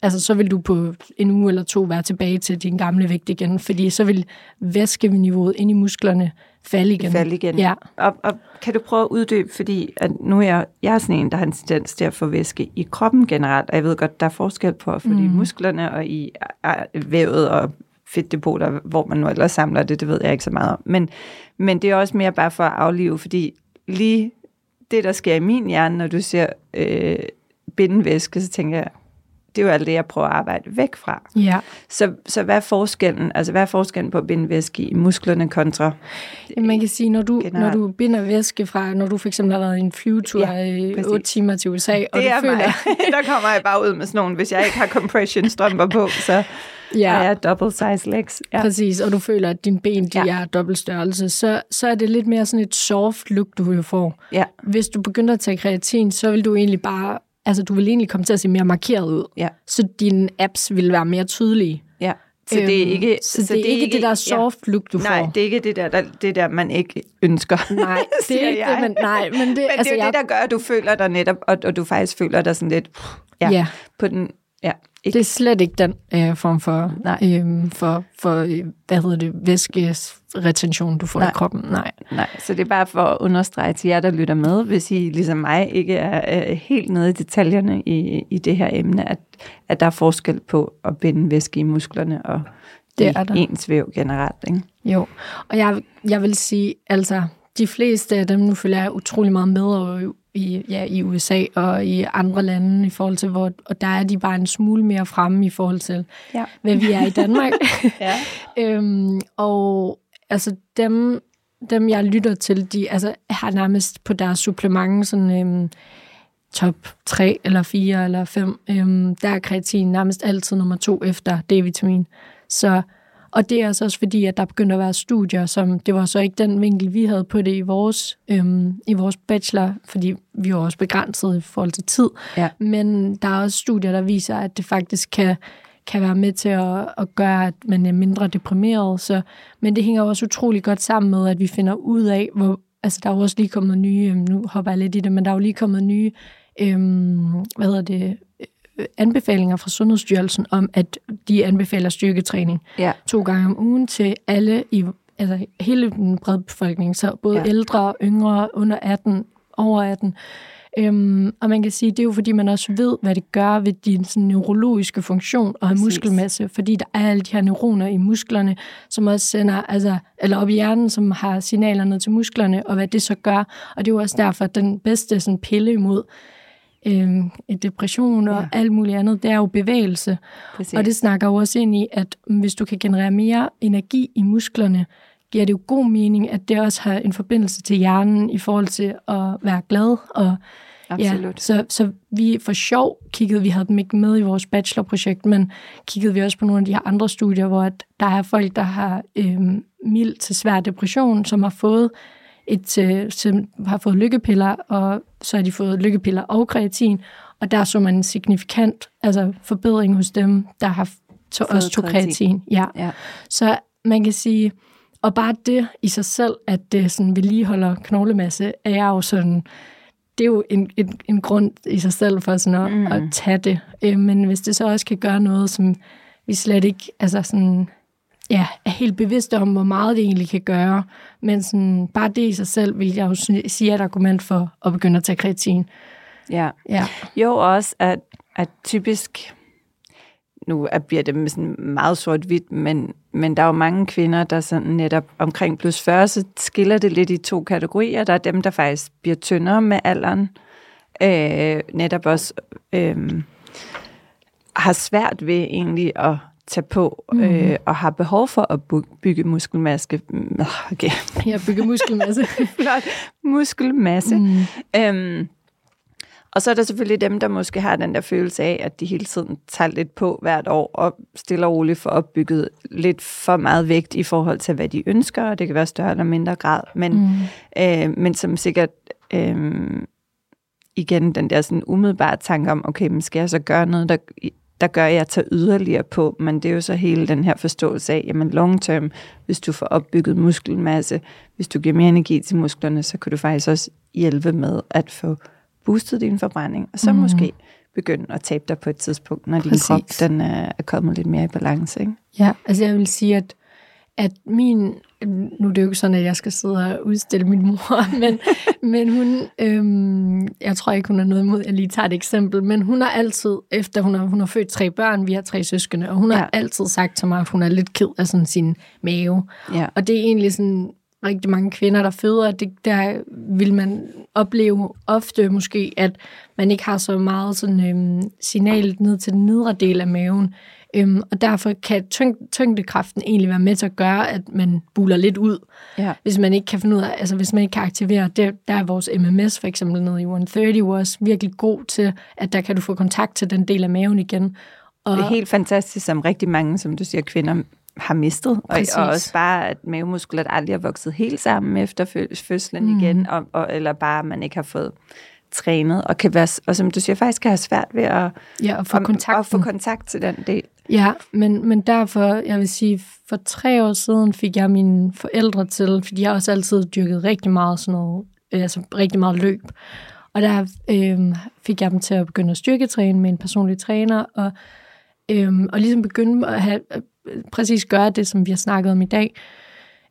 altså, så vil du på en uge eller to være tilbage til din gamle vægt igen, fordi så vil væskeniveauet ind i musklerne falde igen. Falde igen. Ja. Og, og kan du prøve at uddybe, fordi at nu er jeg, jeg er sådan en, der har en tendens til at få væske i kroppen generelt, og jeg ved godt, der er forskel på at få mm. det i musklerne og i vævet og fedtdepoter, hvor man nu ellers samler det, det ved jeg ikke så meget om. Men, men det er også mere bare for at aflive, fordi lige det, der sker i min hjerne, når du ser øh, bindevæske, så tænker jeg, det er jo alt det, jeg prøver at arbejde væk fra. Ja. Så, så hvad er forskellen? Altså, hvad er forskellen på at binde væske i musklerne kontra... Man kan sige, når du, når Generelt. du binder væske fra, når du for eksempel har været i en flyvetur Ja, i præcis. 8 timer til USA, og Det du er føler, mig. *laughs* Der kommer jeg bare ud med sådan nogle, hvis jeg ikke har compression strømper på, så *laughs* ja. har jeg double size legs. Ja. præcis, og du føler, at dine ben de ja. er dobbelt størrelse, så, så er det lidt mere sådan et soft look, du jo får. Ja. Hvis du begynder at tage kreatin, så vil du egentlig bare, altså du vil egentlig komme til at se mere markeret ud. Ja. Så dine apps vil være mere tydelige. ja. Så det er Øhm, ikke... så, det er ikke det der soft look, du Nej, får. det er ikke det der, der, det der man ikke ønsker. *laughs* Nej, *laughs* det er ikke jeg. det, men, nej, men det, Men altså, det er jo jeg, det, der gør, at du føler dig netop, og, og du faktisk føler dig sådan lidt... Ja, ja. på den... Ikke, Det er slet ikke den øh, form for, Nej. øhm, for, for øh, hvad hedder det, væskeretention, du får Nej. i kroppen. Nej. nej, så det er bare for at understrege til jer, der lytter med, hvis I ligesom mig ikke er, er helt nede i detaljerne i, i det her emne, at, at der er forskel på at binde væske i musklerne og Det i er der. ens væv generelt. Ikke? Jo, og jeg, jeg vil sige, altså, de fleste af dem, nu følger jeg utrolig meget med og i, ja, i USA og i andre lande, i forhold til, hvor, og der er de bare en smule mere fremme i forhold til, Ja. hvad vi er i Danmark. *laughs* *laughs* Ja. øhm, og altså dem, dem, jeg lytter til, de altså, har nærmest på deres supplement sådan øhm, top 3 eller 4 eller 5. Øhm, der er kreatin nærmest altid nummer to efter D-vitamin. Så, og det er altså også fordi, at der begynder at være studier, som det var så ikke den vinkel, vi havde på det i vores, øhm, i vores bachelor, fordi vi var også begrænset i forhold til tid. Ja. Men der er også studier, der viser, at det faktisk kan, kan være med til at, at gøre, at man er mindre deprimeret. Så, men det hænger også utrolig godt sammen med, at vi finder ud af, hvor, altså der er jo også lige kommet nye, øhm, nu hopper jeg lidt i det, men der er jo lige kommet nye, øhm, hvad hedder det, anbefalinger fra Sundhedsstyrelsen om, at de anbefaler styrketræning Ja. to gange om ugen til alle i altså hele den brede befolkning, så både Ja. ældre, yngre, under 18, over 18. Øhm, og man kan sige, det er jo fordi, man også ved, hvad det gør ved din sådan, neurologiske funktion og Præcis. muskelmasse, fordi der er alle de her neuroner i musklerne, som også sender, altså, eller op i hjernen, som har signaler ned til musklerne, og hvad det så gør. Og det er jo også derfor, at den bedste sådan, pille imod øhm, depression og Ja. alt muligt andet, det er jo bevægelse. Præcis. Og det snakker jo også ind i, at hvis du kan generere mere energi i musklerne, giver det jo god mening, at det også har en forbindelse til hjernen i forhold til at være glad. Og, Absolut. Ja, så, så vi for sjov kiggede, vi havde dem ikke med i vores bachelorprojekt, men kiggede vi også på nogle af de her andre studier, hvor at der er folk, der har øhm, mild til svær depression, som har fået et, øh, som har fået lykkepiller, og så har de fået lykkepiller og kreatin, og der så man en signifikant altså forbedring hos dem, der har to, også tog kreatin. Ja. Ja. Så man kan sige, og bare det i sig selv, at det sådan vedligeholder knoglemasse, er jo sådan, det er jo en, en, en grund i sig selv for sådan at, mm. at tage det. Øh, men hvis det så også kan gøre noget, som vi slet ikke, altså sådan, ja, er helt bevidste om, hvor meget det egentlig kan gøre. Men sådan, bare det i sig selv, vil jeg jo sige, er et argument for at begynde at tage kreatin. Ja. Ja. Jo, også at, at typisk, nu er- bliver det sådan meget sort-hvidt, men, men der er jo mange kvinder, der sådan netop omkring plus 40, så skiller det lidt i to kategorier. Der er dem, der faktisk bliver tyndere med alderen, øh, netop også øh, har svært ved egentlig at tage på, Mhm. øh, og har behov for at bygge muskelmasse. Okay, Jeg bygger muskelmasse. flot muskelmasse. mm. Øhm, og så er der selvfølgelig dem, der måske har den der følelse af, at de hele tiden tager lidt på hvert år, og stille og roligt får opbygget lidt for meget vægt i forhold til, hvad de ønsker, og det kan være større eller mindre grad, men, Mm. øh, men som sikkert øh, igen den der sådan umiddelbare tanke om, okay, men skal jeg så gøre noget, der, der gør, at jeg tager yderligere på, men det er jo så hele den her forståelse af, jamen long term, hvis du får opbygget muskelmasse, hvis du giver mere energi til musklerne, så kan du faktisk også hjælpe med at få boostet din forbrænding, og så mm. måske begynde at tabe dig på et tidspunkt, når din Præcis. krop den er, er kommet lidt mere i balance. Ikke? Ja, altså jeg vil sige, at, at min... Nu er det jo ikke sådan, at jeg skal sidde og udstille min mor, *laughs* men, men hun... Øhm, jeg tror ikke, hun har noget imod, at jeg lige tager et eksempel, men hun har altid, efter hun har, hun har født tre børn, vi har tre søskende, og hun har Ja. altid sagt til mig, at hun er lidt ked af sådan sin mave. Ja. Og det er egentlig sådan rigtig mange kvinder, der føder, det, der vil man opleve ofte måske, at man ikke har så meget sådan, øhm, signal ned til den nedre del af maven. Øhm, og derfor kan tyng, tyngdekraften egentlig være med til at gøre, at man buler lidt ud, Ja. hvis man ikke kan finde ud af, altså hvis man ikke kan aktivere det. Der er vores MMS for eksempel nede i 130 jo også virkelig god til, at der kan du få kontakt til den del af maven igen. Og, Det er helt fantastisk, som rigtig mange, som du siger, kvinder har mistet. Og, Præcis. og også bare, at mavemuskler aldrig har vokset helt sammen efter fø- fødslen Mm. igen, og, og, eller bare, at man ikke har fået trænet, og, kan være, og som du siger, faktisk kan have svært ved at, ja, og få om- at få kontakt til den del. Ja, men, men derfor, jeg vil sige, for tre år siden fik jeg mine forældre til, fordi jeg også altid dyrket rigtig meget sådan noget, øh, altså rigtig meget løb. Og der øh, fik jeg dem til at begynde at styrketræne med en personlig træner, og, øh, og ligesom begynde at have, øh, præcis gøre det, som vi har snakket om i dag.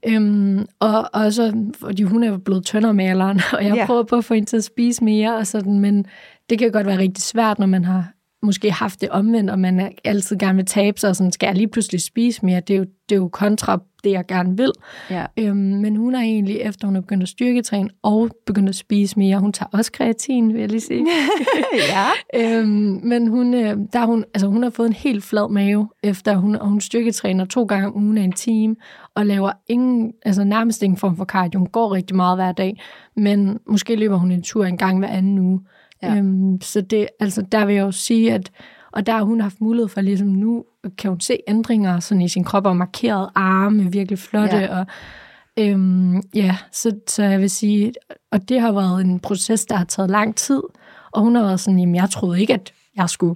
Øhm, og også, fordi hun er blevet alderen, *laughs* og jeg Ja. prøver på at få hende til at spise mere, og sådan, men det kan godt være rigtig svært, når man har måske haft det omvendt, og man altid gerne vil tabe sig, og sådan, skal jeg lige pludselig spise mere? Det er jo, det er jo kontra det, jeg gerne vil. Ja. Øhm, men hun er egentlig, efter hun er begyndt at styrketræne og begyndt at spise mere, hun tager også kreatin, vil jeg lige sige. *laughs* ja. Øhm, men hun, øh, der er hun, altså hun har fået en helt flad mave, efter hun, og hun styrketræner to gange om ugen af en time, og laver ingen, altså nærmest ingen form for cardio. Hun går rigtig meget hver dag, men måske løber hun en tur en gang hver anden uge. Ja. Øhm, så det, altså der vil jeg jo sige, at og der har hun haft mulighed for, ligesom nu kan hun se ændringer sådan i sin krop, og markeret arme, virkelig flotte, Ja. og øhm, ja, så, så jeg vil sige, og det har været en proces, der har taget lang tid, og hun har været sådan, jamen jeg troede ikke, at jeg skulle.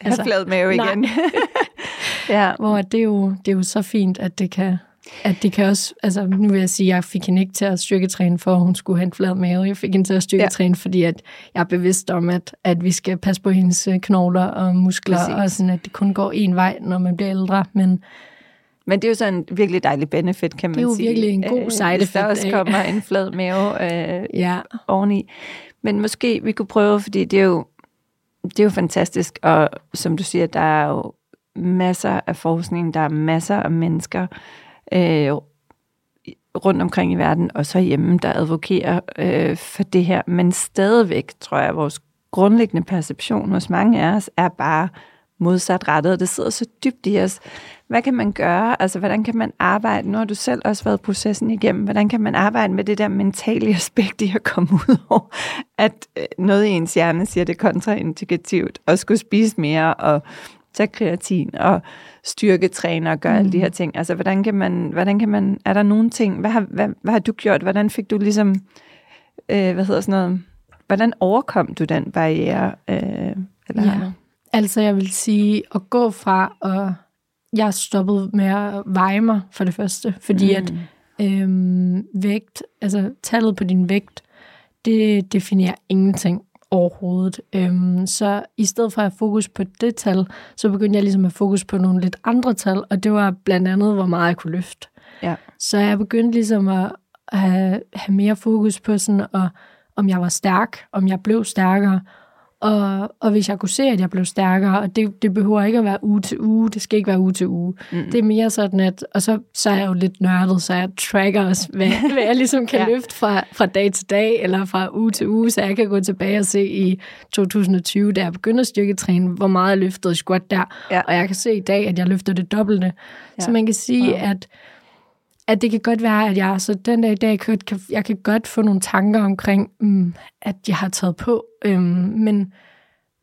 Altså, *laughs* have flad mave nej. igen. *laughs* ja. *laughs* Hvor det er, jo, det er jo så fint, at det kan, at det kan også, altså nu vil jeg sige, at jeg fik hende ikke til at styrketræne, for at hun skulle have en flad mave. Jeg fik hende til at styrketræne, ja. fordi at jeg er bevidst om, at, at vi skal passe på hendes øh, knogler og muskler, Præcis. og sådan, at det kun går en vej, når man bliver ældre. Men Men det er jo sådan en virkelig dejlig benefit, kan man Det er jo sige. virkelig en god Øh, side Hvis der effect også kommer en flad mave øh, ja, oveni. Men måske vi kunne prøve, fordi det er jo, det er jo fantastisk, og som du siger, der er jo masser af forskning, der er masser af mennesker øh, rundt omkring i verden, og så hjemme, der advokerer øh, for det her. Men stadigvæk, tror jeg, at vores grundlæggende perception hos mange af os er bare modsat rettet, og det sidder så dybt i os. Hvad kan man gøre? Altså, hvordan kan man arbejde? Nu har du selv også været processen igennem. Hvordan kan man arbejde med det der mentale aspekt i at komme ud over, at øh, noget i ens hjerne siger, det kontraindikativt, og skulle spise mere, og tage kreatin, og styrketræne, og gøre mm. alle de her ting. Altså, hvordan kan man, hvordan kan man, er der nogle ting, hvad har, hvad, hvad har du gjort? Hvordan fik du ligesom, øh, hvad hedder sådan noget, hvordan overkom du den barriere? Øh, eller? ja. Altså jeg vil sige, at gå fra, og jeg stoppede med at veje mig for det første, fordi mm. at øhm, vægt, altså tallet på din vægt, det definerer ingenting. Overhovedet. Øhm, så i stedet for at have fokus på det tal, så begyndte jeg ligesom at fokus på nogle lidt andre tal, og det var blandt andet, hvor meget jeg kunne løfte. Ja. Så jeg begyndte ligesom at have, have mere fokus på sådan, og, om jeg var stærk, om jeg blev stærkere, og, og hvis jeg kunne se, at jeg blev stærkere, og det, det behøver ikke at være uge til uge, det skal ikke være uge til uge. Mm. Det er mere sådan, at, og så, så er jeg jo lidt nørdet, så jeg tracker også, hvad, *laughs* hvad jeg ligesom kan ja. løfte fra, fra dag til dag, eller fra uge til uge, så jeg kan gå tilbage og se i 2020, da jeg begyndte at styrketræne, hvor meget jeg løftede squat der, ja. og jeg kan se i dag, at jeg løfter det dobbelte. Ja. Så man kan sige, wow. at at det kan godt være, at jeg så den dag i dag, kan, jeg kan godt få nogle tanker omkring, mm, at jeg har taget på. Øhm, men,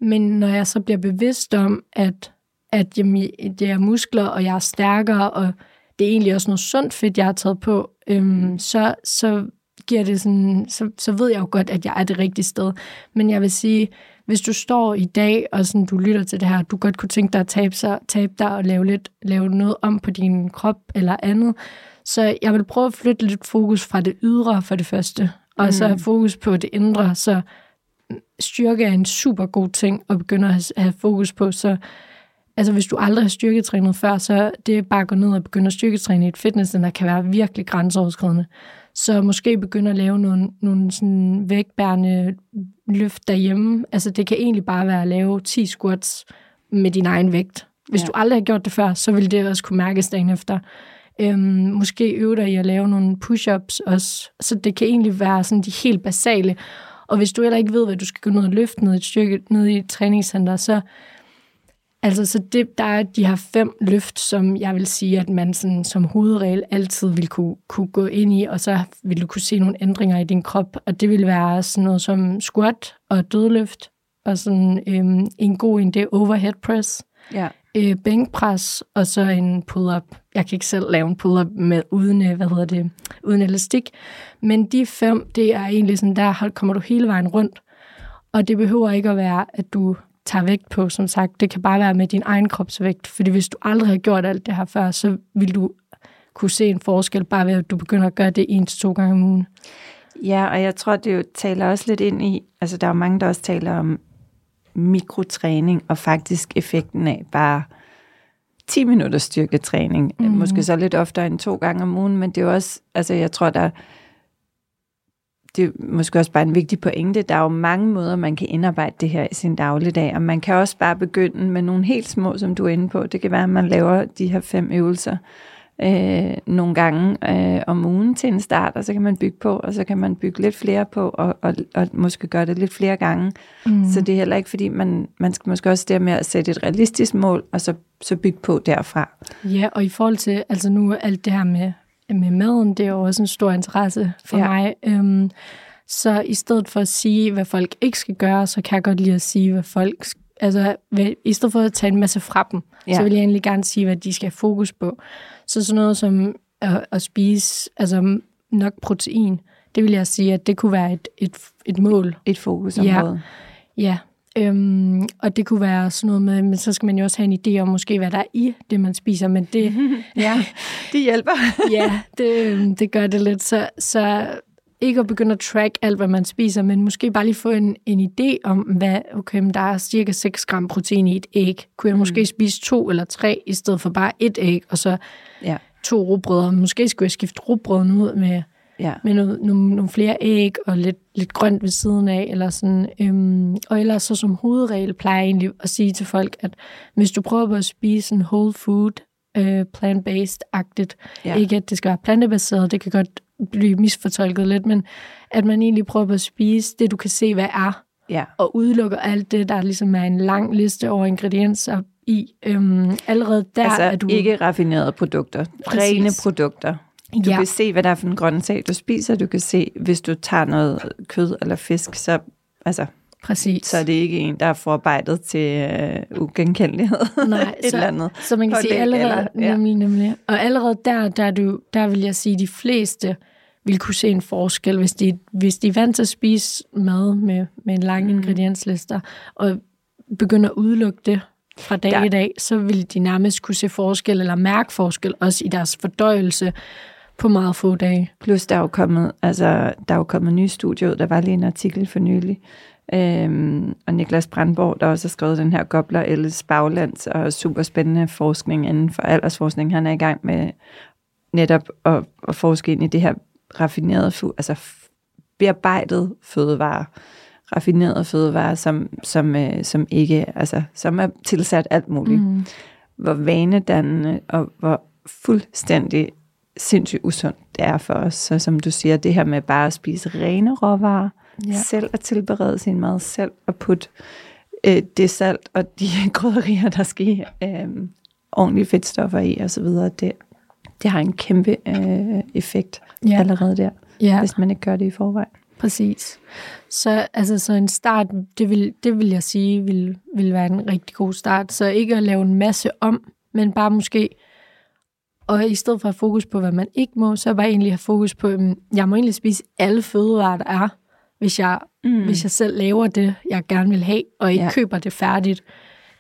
men når jeg så bliver bevidst om, at, at jamen, det er muskler, og jeg er stærkere, og det er egentlig også noget sundt fedt, jeg har taget på, øhm, så, så giver det sådan, så, så ved jeg jo godt, at jeg er det rigtige sted. Men jeg vil sige, hvis du står i dag, og sådan, du lytter til det her, du godt kunne tænke dig at tabe, sig, tabe dig og lave, lidt, lave noget om på din krop eller andet, så jeg vil prøve at flytte lidt fokus fra det ydre for det første, og mm. så have fokus på det indre. Så styrke er en super god ting at begynde at have fokus på. Så altså, hvis du aldrig har styrketrænet før, så det bare at gå ned og begynde at styrketræne i et fitnesscenter kan være virkelig grænseoverskridende. Så måske begynde at lave nogle, nogle sådan vægtbærende løft derhjemme. Altså det kan egentlig bare være at lave 10 squats med din egen vægt. Hvis ja. du aldrig har gjort det før, så vil det også kunne mærkes dagen efter. Øhm, måske øve dig i at lave nogle push-ups også. Så det kan egentlig være sådan de helt basale. Og hvis du heller ikke ved, hvad du skal gå ned og løfte ned i et stykke, ned i et træningscenter, så Altså, så det, der er de her fem løft, som jeg vil sige, at man sådan, som hovedregel altid vil kunne, kunne gå ind i, og så vil du kunne se nogle ændringer i din krop. Og det vil være sådan noget som squat og dødløft, og sådan øhm, en god en, det er overhead press. Ja øh, bænkpres og så en pull-up. Jeg kan ikke selv lave en pull-up med uden, øh, hvad hedder det, uden elastik. Men de fem, det er egentlig sådan, der kommer du hele vejen rundt. Og det behøver ikke at være, at du tager vægt på, som sagt. Det kan bare være med din egen kropsvægt. Fordi hvis du aldrig har gjort alt det her før, så vil du kunne se en forskel, bare ved at du begynder at gøre det en til to gange om ugen. Ja, og jeg tror, det jo taler også lidt ind i, altså der er jo mange, der også taler om mikrotræning, og faktisk effekten af bare 10 minutters styrketræning. Mm. Måske så lidt oftere end to gange om ugen, men det er jo også, altså jeg tror, der det er måske også bare en vigtig pointe. Der er jo mange måder, man kan indarbejde det her i sin dagligdag, og man kan også bare begynde med nogle helt små, som du er inde på. Det kan være, at man laver de her fem øvelser, øh, nogle gange øh, om ugen til en start, og så kan man bygge på, og så kan man bygge lidt flere på, og, og, og måske gøre det lidt flere gange. Mm. Så det er heller ikke, fordi man, man skal måske også der med at sætte et realistisk mål, og så, så bygge på derfra. Ja, og i forhold til, altså nu alt det her med, med maden, det er jo også en stor interesse for ja. mig. Øhm, så i stedet for at sige, hvad folk ikke skal gøre, så kan jeg godt lide at sige, hvad folk Altså, i stedet for at tage en masse fra dem, ja. så vil jeg egentlig gerne sige, hvad de skal have fokus på. Så sådan noget som at, at spise altså nok protein, det vil jeg sige, at det kunne være et, et, et mål. Et fokusområde. Ja, ja. Øhm, og det kunne være sådan noget med, men så skal man jo også have en idé om måske, hvad der er i det, man spiser, men det... *laughs* ja, det hjælper. *laughs* ja, det, det gør det lidt. Så, så ikke at begynde at track alt, hvad man spiser, men måske bare lige få en, en idé om, hvad, okay, der er cirka 6 gram protein i et æg. Kunne jeg mm. måske spise to eller tre, i stedet for bare et æg, og så ja. to rugbrød. Måske skulle jeg skifte rugbrøden ud med, ja. med noget, nogle, nogle flere æg og lidt, lidt grønt ved siden af. Eller sådan. Øhm, og ellers så som hovedregel plejer jeg egentlig at sige til folk, at hvis du prøver på at spise en whole food, øh, plant-based-agtigt, ja. ikke at det skal være plantebaseret, det kan godt blive misfortolket lidt, men at man egentlig prøver at spise det, du kan se, hvad er, ja. og udelukker alt det, der ligesom er en lang liste over ingredienser i. Øhm, allerede der altså er du... ikke raffinerede produkter, Præcis. rene produkter. Du ja. kan se, hvad der er for en grøntsag, du spiser. Du kan se, hvis du tager noget kød eller fisk, så, altså, Præcis. så er det ikke en, der er forarbejdet til uh, ugenkendelighed. *laughs* Nej, et så, eller andet. Så man kan sige allerede, eller, ja. nemlig, nemlig. Og allerede der, der, du, der vil jeg sige, de fleste vil kunne se en forskel, hvis de, hvis de er vant til at spise mad med, med en lang mm. ingredienslister, og begynder at udelukke det fra dag ja. i dag, så vil de nærmest kunne se forskel, eller mærke forskel, også i deres fordøjelse på meget få dage. Plus der er jo kommet, altså, der er jo kommet nye studier ud. Der var lige en artikel for nylig, Øhm, og Niklas Brandborg, der også har skrevet den her Gobler Elles Baglands og super spændende forskning inden for aldersforskning. Han er i gang med netop at, at forske ind i det her raffinerede, altså bearbejdet fødevare, raffinerede fødevarer, som, som, øh, som ikke, altså, som er tilsat alt muligt. Mm. Hvor vanedannende og hvor fuldstændig sindssygt usundt det er for os. Så som du siger, det her med bare at spise rene råvarer, ja. selv at tilberede sin mad, selv at putte øh, det salt og de *laughs* krydderier, der skal øh, ordentlige fedtstoffer i osv., det, det har en kæmpe øh, effekt ja. allerede der, ja. hvis man ikke gør det i forvejen. Præcis. Så, altså, så en start, det vil, det vil jeg sige, vil, vil være en rigtig god start. Så ikke at lave en masse om, men bare måske, og i stedet for at have fokus på, hvad man ikke må, så bare egentlig have fokus på, at jeg må egentlig spise alle fødevarer, der er, hvis jeg, mm. hvis jeg selv laver det, jeg gerne vil have, og ikke ja. køber det færdigt.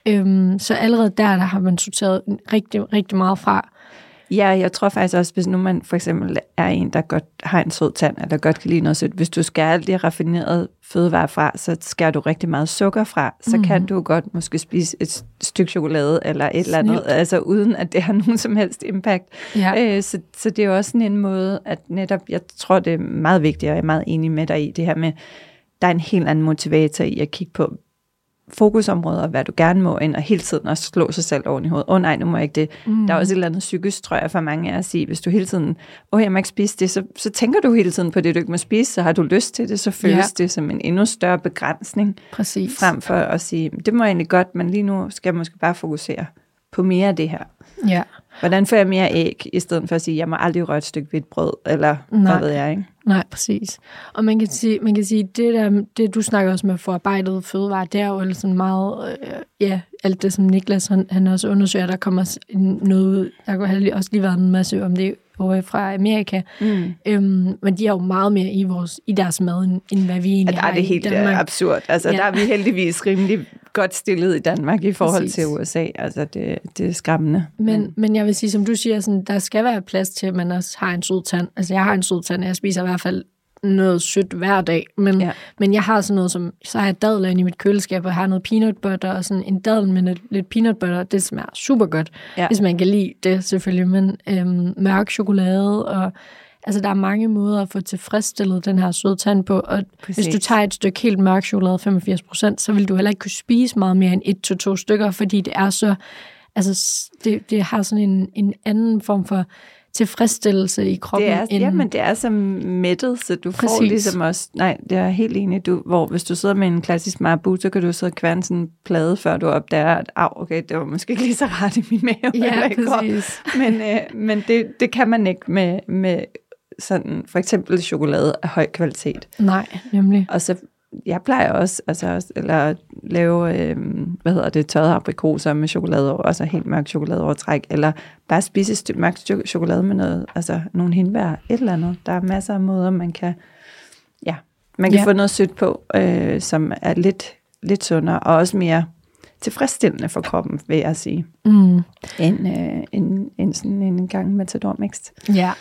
Øhm, så allerede der, der har man sorteret rigtig, rigtig meget fra. Ja, jeg tror faktisk også, hvis nu man for eksempel er en, der godt har en sød tand, eller godt kan lide noget sødt, hvis du skærer alt det raffinerede fødevarer fra, så skærer du rigtig meget sukker fra, så mm. kan du godt måske spise et stykke chokolade eller et Snilt. eller andet, altså uden at det har *laughs* nogen som helst impact. Ja. Øh, så, så det er jo også sådan en måde, at netop, jeg tror, det er meget vigtigt, og jeg er meget enig med dig i det her med, der er en helt anden motivator i at kigge på, fokusområder, hvad du gerne må, ind og hele tiden også slå sig selv oven i hovedet. Åh oh, nej, nu må jeg ikke det. Mm. Der er også et eller andet psykisk, tror jeg, for mange af at sige, hvis du hele tiden, åh, oh, jeg må ikke spise det, så, så tænker du hele tiden på det, du ikke må spise, så har du lyst til det, så føles ja. det som en endnu større begrænsning. Præcis. Frem for at sige, det må jeg egentlig godt, men lige nu skal jeg måske bare fokusere på mere af det her. Ja. Hvordan får jeg mere æg, i stedet for at sige, jeg må aldrig røre et stykke hvidt brød, eller Nej. hvad ved jeg, ikke? Nej, præcis. Og man kan sige, man kan sige det, der, det du snakker også med forarbejdet fødevare, det er jo sådan meget, øh, ja, alt det som Niklas han, han også undersøger, der kommer noget, der har også lige været en masse om det over fra Amerika, mm. øhm, men de er jo meget mere i, vores, i deres mad, end, end hvad vi egentlig ja, der er det helt Danmark. absurd. Altså, ja. der er vi heldigvis rimelig godt stillet i Danmark i forhold Præcis. til USA. Altså, det, det er skræmmende. Men, men, jeg vil sige, som du siger, sådan, der skal være plads til, at man også har en sød tand. Altså, jeg har en sød tand, jeg spiser i hvert fald noget sødt hver dag, men, ja. men jeg har sådan noget som, så har jeg dadler i mit køleskab, og jeg har noget peanut butter, og sådan en dadel med lidt, lidt peanut butter, det smager super godt, ja. hvis man kan lide det selvfølgelig, men øhm, mørk chokolade, og altså der er mange måder at få tilfredsstillet den her søde tand på, og Præcis. hvis du tager et stykke helt mørk chokolade, 85%, så vil du heller ikke kunne spise meget mere end et til to stykker, fordi det er så, altså det, det har sådan en, en anden form for tilfredsstillelse i kroppen. Det er, end... Jamen, det er som mættet, så du Præcis. får ligesom også... Nej, det er helt enig. Du, hvor hvis du sidder med en klassisk marabu, så kan du sidde og kværne sådan en plade, før du opdager, at ah, okay, det var måske ikke lige så rart i min mave. Ja, præcis. Men, øh, men det, det kan man ikke med, med sådan for eksempel chokolade af høj kvalitet. Nej, nemlig. Og så jeg plejer også, altså, eller lave, øh, hvad hedder det, tørrede aprikoser med chokolade over, altså helt mørk chokoladeovertræk, eller bare spise et mørk chokolade med noget, altså nogle hindbær, et eller andet. Der er masser af måder, man kan, ja, man kan ja. få noget sødt på, øh, som er lidt, lidt sundere, og også mere tilfredsstillende for kroppen, vil jeg sige, mm. end, øh, end, end sådan en gang matador mixed. Ja,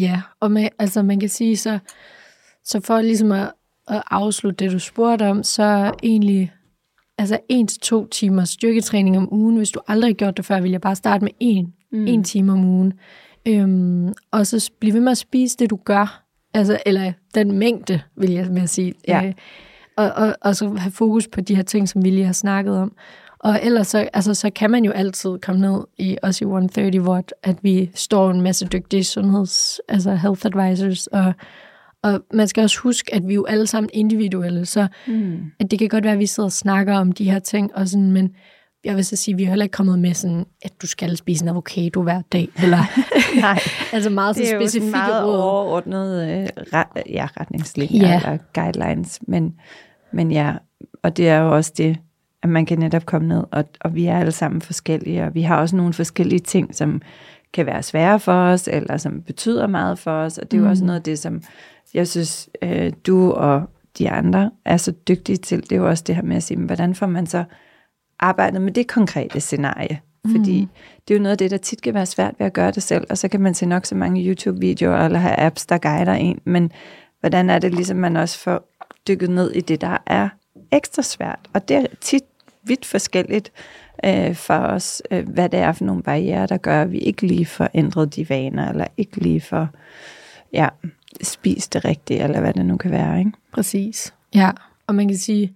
ja, og med, altså man kan sige, så, så for ligesom at at afslutte det, du spurgte om, så egentlig altså en til to timer styrketræning om ugen. Hvis du aldrig har gjort det før, vil jeg bare starte med en, mm. en time om ugen. Øhm, og så blive ved med at spise det, du gør. Altså, eller den mængde, vil jeg med at sige. Ja. Øh, og, og, og så have fokus på de her ting, som vi lige har snakket om. Og ellers så, altså, så kan man jo altid komme ned i os i 130, hvor at vi står en masse dygtige sundheds, altså health advisors, og og man skal også huske, at vi jo alle sammen individuelle, så mm. at det kan godt være, at vi sidder og snakker om de her ting, og sådan, men jeg vil så sige, at vi er heller ikke kommet med sådan, at du skal spise en avocado hver dag, eller *laughs* Nej, *laughs* altså meget så specifikke. Det er jo meget råd. overordnet øh, ja, retningslinjer ja. eller guidelines, men, men ja, og det er jo også det, at man kan netop komme ned, og, og vi er alle sammen forskellige, og vi har også nogle forskellige ting, som kan være svære for os, eller som betyder meget for os, og det er jo mm. også noget af det, som jeg synes, øh, du og de andre er så dygtige til, det er jo også det her med at sige, hvordan får man så arbejdet med det konkrete scenarie? Fordi mm. det er jo noget af det, der tit kan være svært ved at gøre det selv, og så kan man se nok så mange YouTube-videoer eller have apps, der guider en, men hvordan er det ligesom, man også får dykket ned i det, der er ekstra svært. Og det er tit vidt forskelligt øh, for os, øh, hvad det er for nogle barriere, der gør, at vi ikke lige får ændret de vaner, eller ikke lige får ja, spist det rigtige, eller hvad det nu kan være. Ikke? Præcis. Ja, og man kan sige,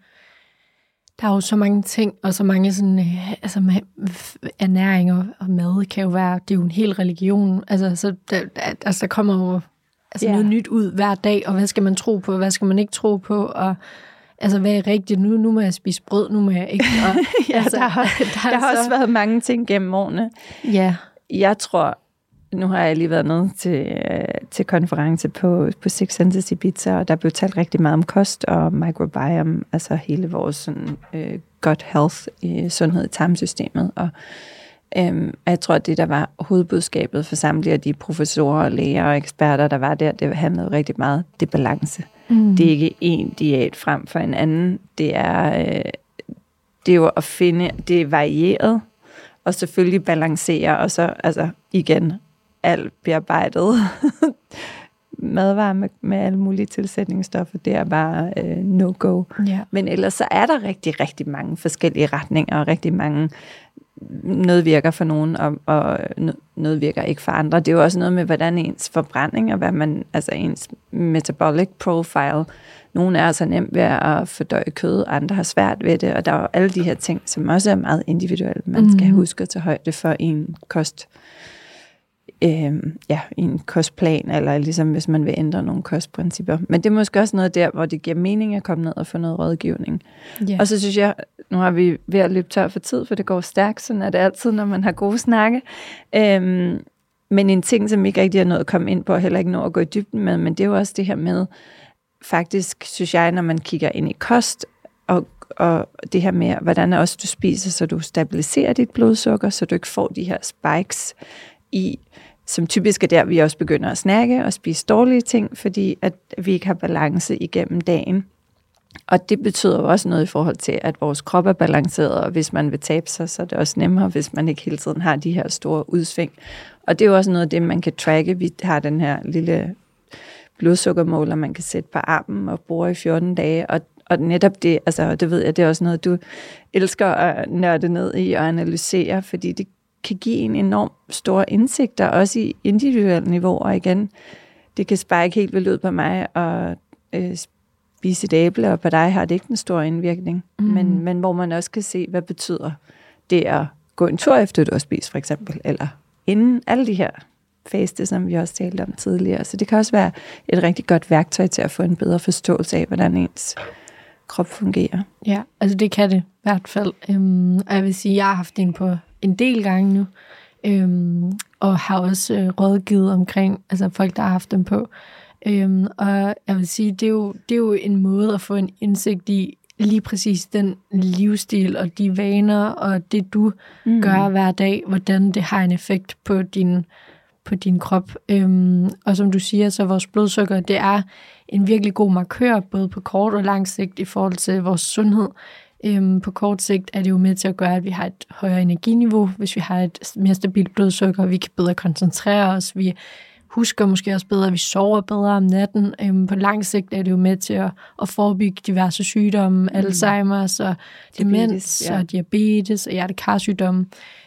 der er jo så mange ting, og så mange sådan, øh, altså med, ernæring og, og mad kan jo være, det er jo en hel religion. Altså, så der, altså, der kommer jo altså, yeah. noget nyt ud hver dag, og hvad skal man tro på, hvad skal man ikke tro på, og altså, hvad er rigtigt? Nu, nu må jeg spise brød, nu må jeg ikke. *laughs* Og, ja, altså, der har, *laughs* der, der har så... også været mange ting gennem årene. Ja. Jeg tror, nu har jeg lige været nede til, øh, til konference på, på Six Senses Ibiza, og der blev talt rigtig meget om kost og microbiome, altså hele vores sådan, øh, gut health i sundhed i tarmsystemet. Og øhm, jeg tror, at det, der var hovedbudskabet for samtlige af de professorer, læger og eksperter, der var der, det handlede rigtig meget det balance. Mm. Det er ikke en diæt frem for en anden. Det er, øh, det er jo at finde, det er varieret, og selvfølgelig balancere, og så altså igen alt bearbejdet *laughs* madvarer med, med alle mulige tilsætningsstoffer, det er bare øh, no-go. Ja. Men ellers så er der rigtig, rigtig mange forskellige retninger, og rigtig mange, noget virker for nogen, og, og noget virker ikke for andre. Det er jo også noget med, hvordan ens forbrænding, og hvad man, altså ens metabolic profile, nogle er altså nemt ved at fordøje kød, andre har svært ved det, og der er jo alle de her ting, som også er meget individuelle, man skal mm. huske at tage højde for en kost øh, ja, i en kostplan, eller ligesom hvis man vil ændre nogle kostprincipper. Men det er måske også noget der, hvor det giver mening at komme ned og få noget rådgivning. Yeah. Og så synes jeg, nu har vi ved at løbe tør for tid, for det går stærkt, sådan er det altid, når man har gode snakke. Øh, men en ting, som ikke rigtig er noget at komme ind på, og heller ikke noget at gå i dybden med, men det er jo også det her med, faktisk synes jeg, når man kigger ind i kost, og, og det her med, hvordan også du spiser, så du stabiliserer dit blodsukker, så du ikke får de her spikes i som typisk er der, vi også begynder at snakke og spise dårlige ting, fordi at vi ikke har balance igennem dagen. Og det betyder jo også noget i forhold til, at vores krop er balanceret, og hvis man vil tabe sig, så er det også nemmere, hvis man ikke hele tiden har de her store udsving. Og det er jo også noget af det, man kan tracke. Vi har den her lille blodsukkermåler, man kan sætte på armen og bruge i 14 dage, og, og netop det, altså det ved jeg, det er også noget, du elsker at nørde ned i og analysere, fordi det kan give en enorm store indsigter, også i individuelle niveauer igen. Det kan spike helt vildt ud på mig, og øh, spise et æble, og på dig har det ikke en stor indvirkning. Mm. Men, men hvor man også kan se, hvad betyder det at gå en tur efter, du har spist, for eksempel, eller inden alle de her faste, som vi også talte om tidligere. Så det kan også være et rigtig godt værktøj til at få en bedre forståelse af, hvordan ens krop fungerer. Ja, altså det kan det i hvert fald. Øhm, og jeg vil sige, at jeg har haft en på en del gange nu, øhm, og har også øh, rådgivet omkring altså folk, der har haft dem på. Øhm, og jeg vil sige, det er, jo, det er jo en måde at få en indsigt i lige præcis den livsstil og de vaner og det, du mm. gør hver dag, hvordan det har en effekt på din, på din krop. Øhm, og som du siger, så vores blodsukker, det er en virkelig god markør, både på kort og lang sigt i forhold til vores sundhed. Øhm, på kort sigt er det jo med til at gøre, at vi har et højere energiniveau, hvis vi har et mere stabilt blodsukker, vi kan bedre koncentrere os, vi husker måske også bedre, vi sover bedre om natten. Øhm, på lang sigt er det jo med til at, at forebygge diverse sygdomme, mm. Alzheimer's og demens ja. og diabetes og hjertekarsygdomme,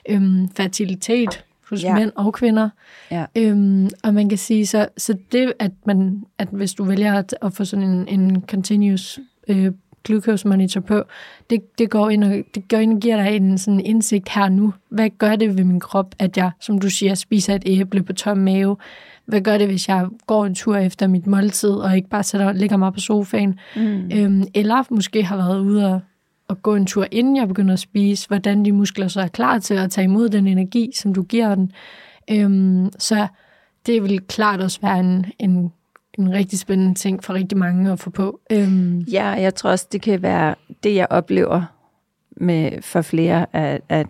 øhm, fertilitet hos ja. mænd og kvinder. Ja. Øhm, og man kan sige, så, så det, at, man, at hvis du vælger at, at få sådan en, en continuous øh, glucose monitor på, det, det, går ind og, det går ind og giver dig en sådan indsigt her nu. Hvad gør det ved min krop, at jeg, som du siger, spiser et æble på tom mave? Hvad gør det, hvis jeg går en tur efter mit måltid, og ikke bare sætter, ligger mig på sofaen? Mm. Øhm, eller måske har været ude og, og gå en tur, inden jeg begynder at spise, hvordan de muskler så er klar til at tage imod den energi, som du giver den. Øhm, så det vil klart også være en, en en rigtig spændende ting for rigtig mange at få på. Øhm. Ja, jeg tror også, det kan være det, jeg oplever med for flere, at, at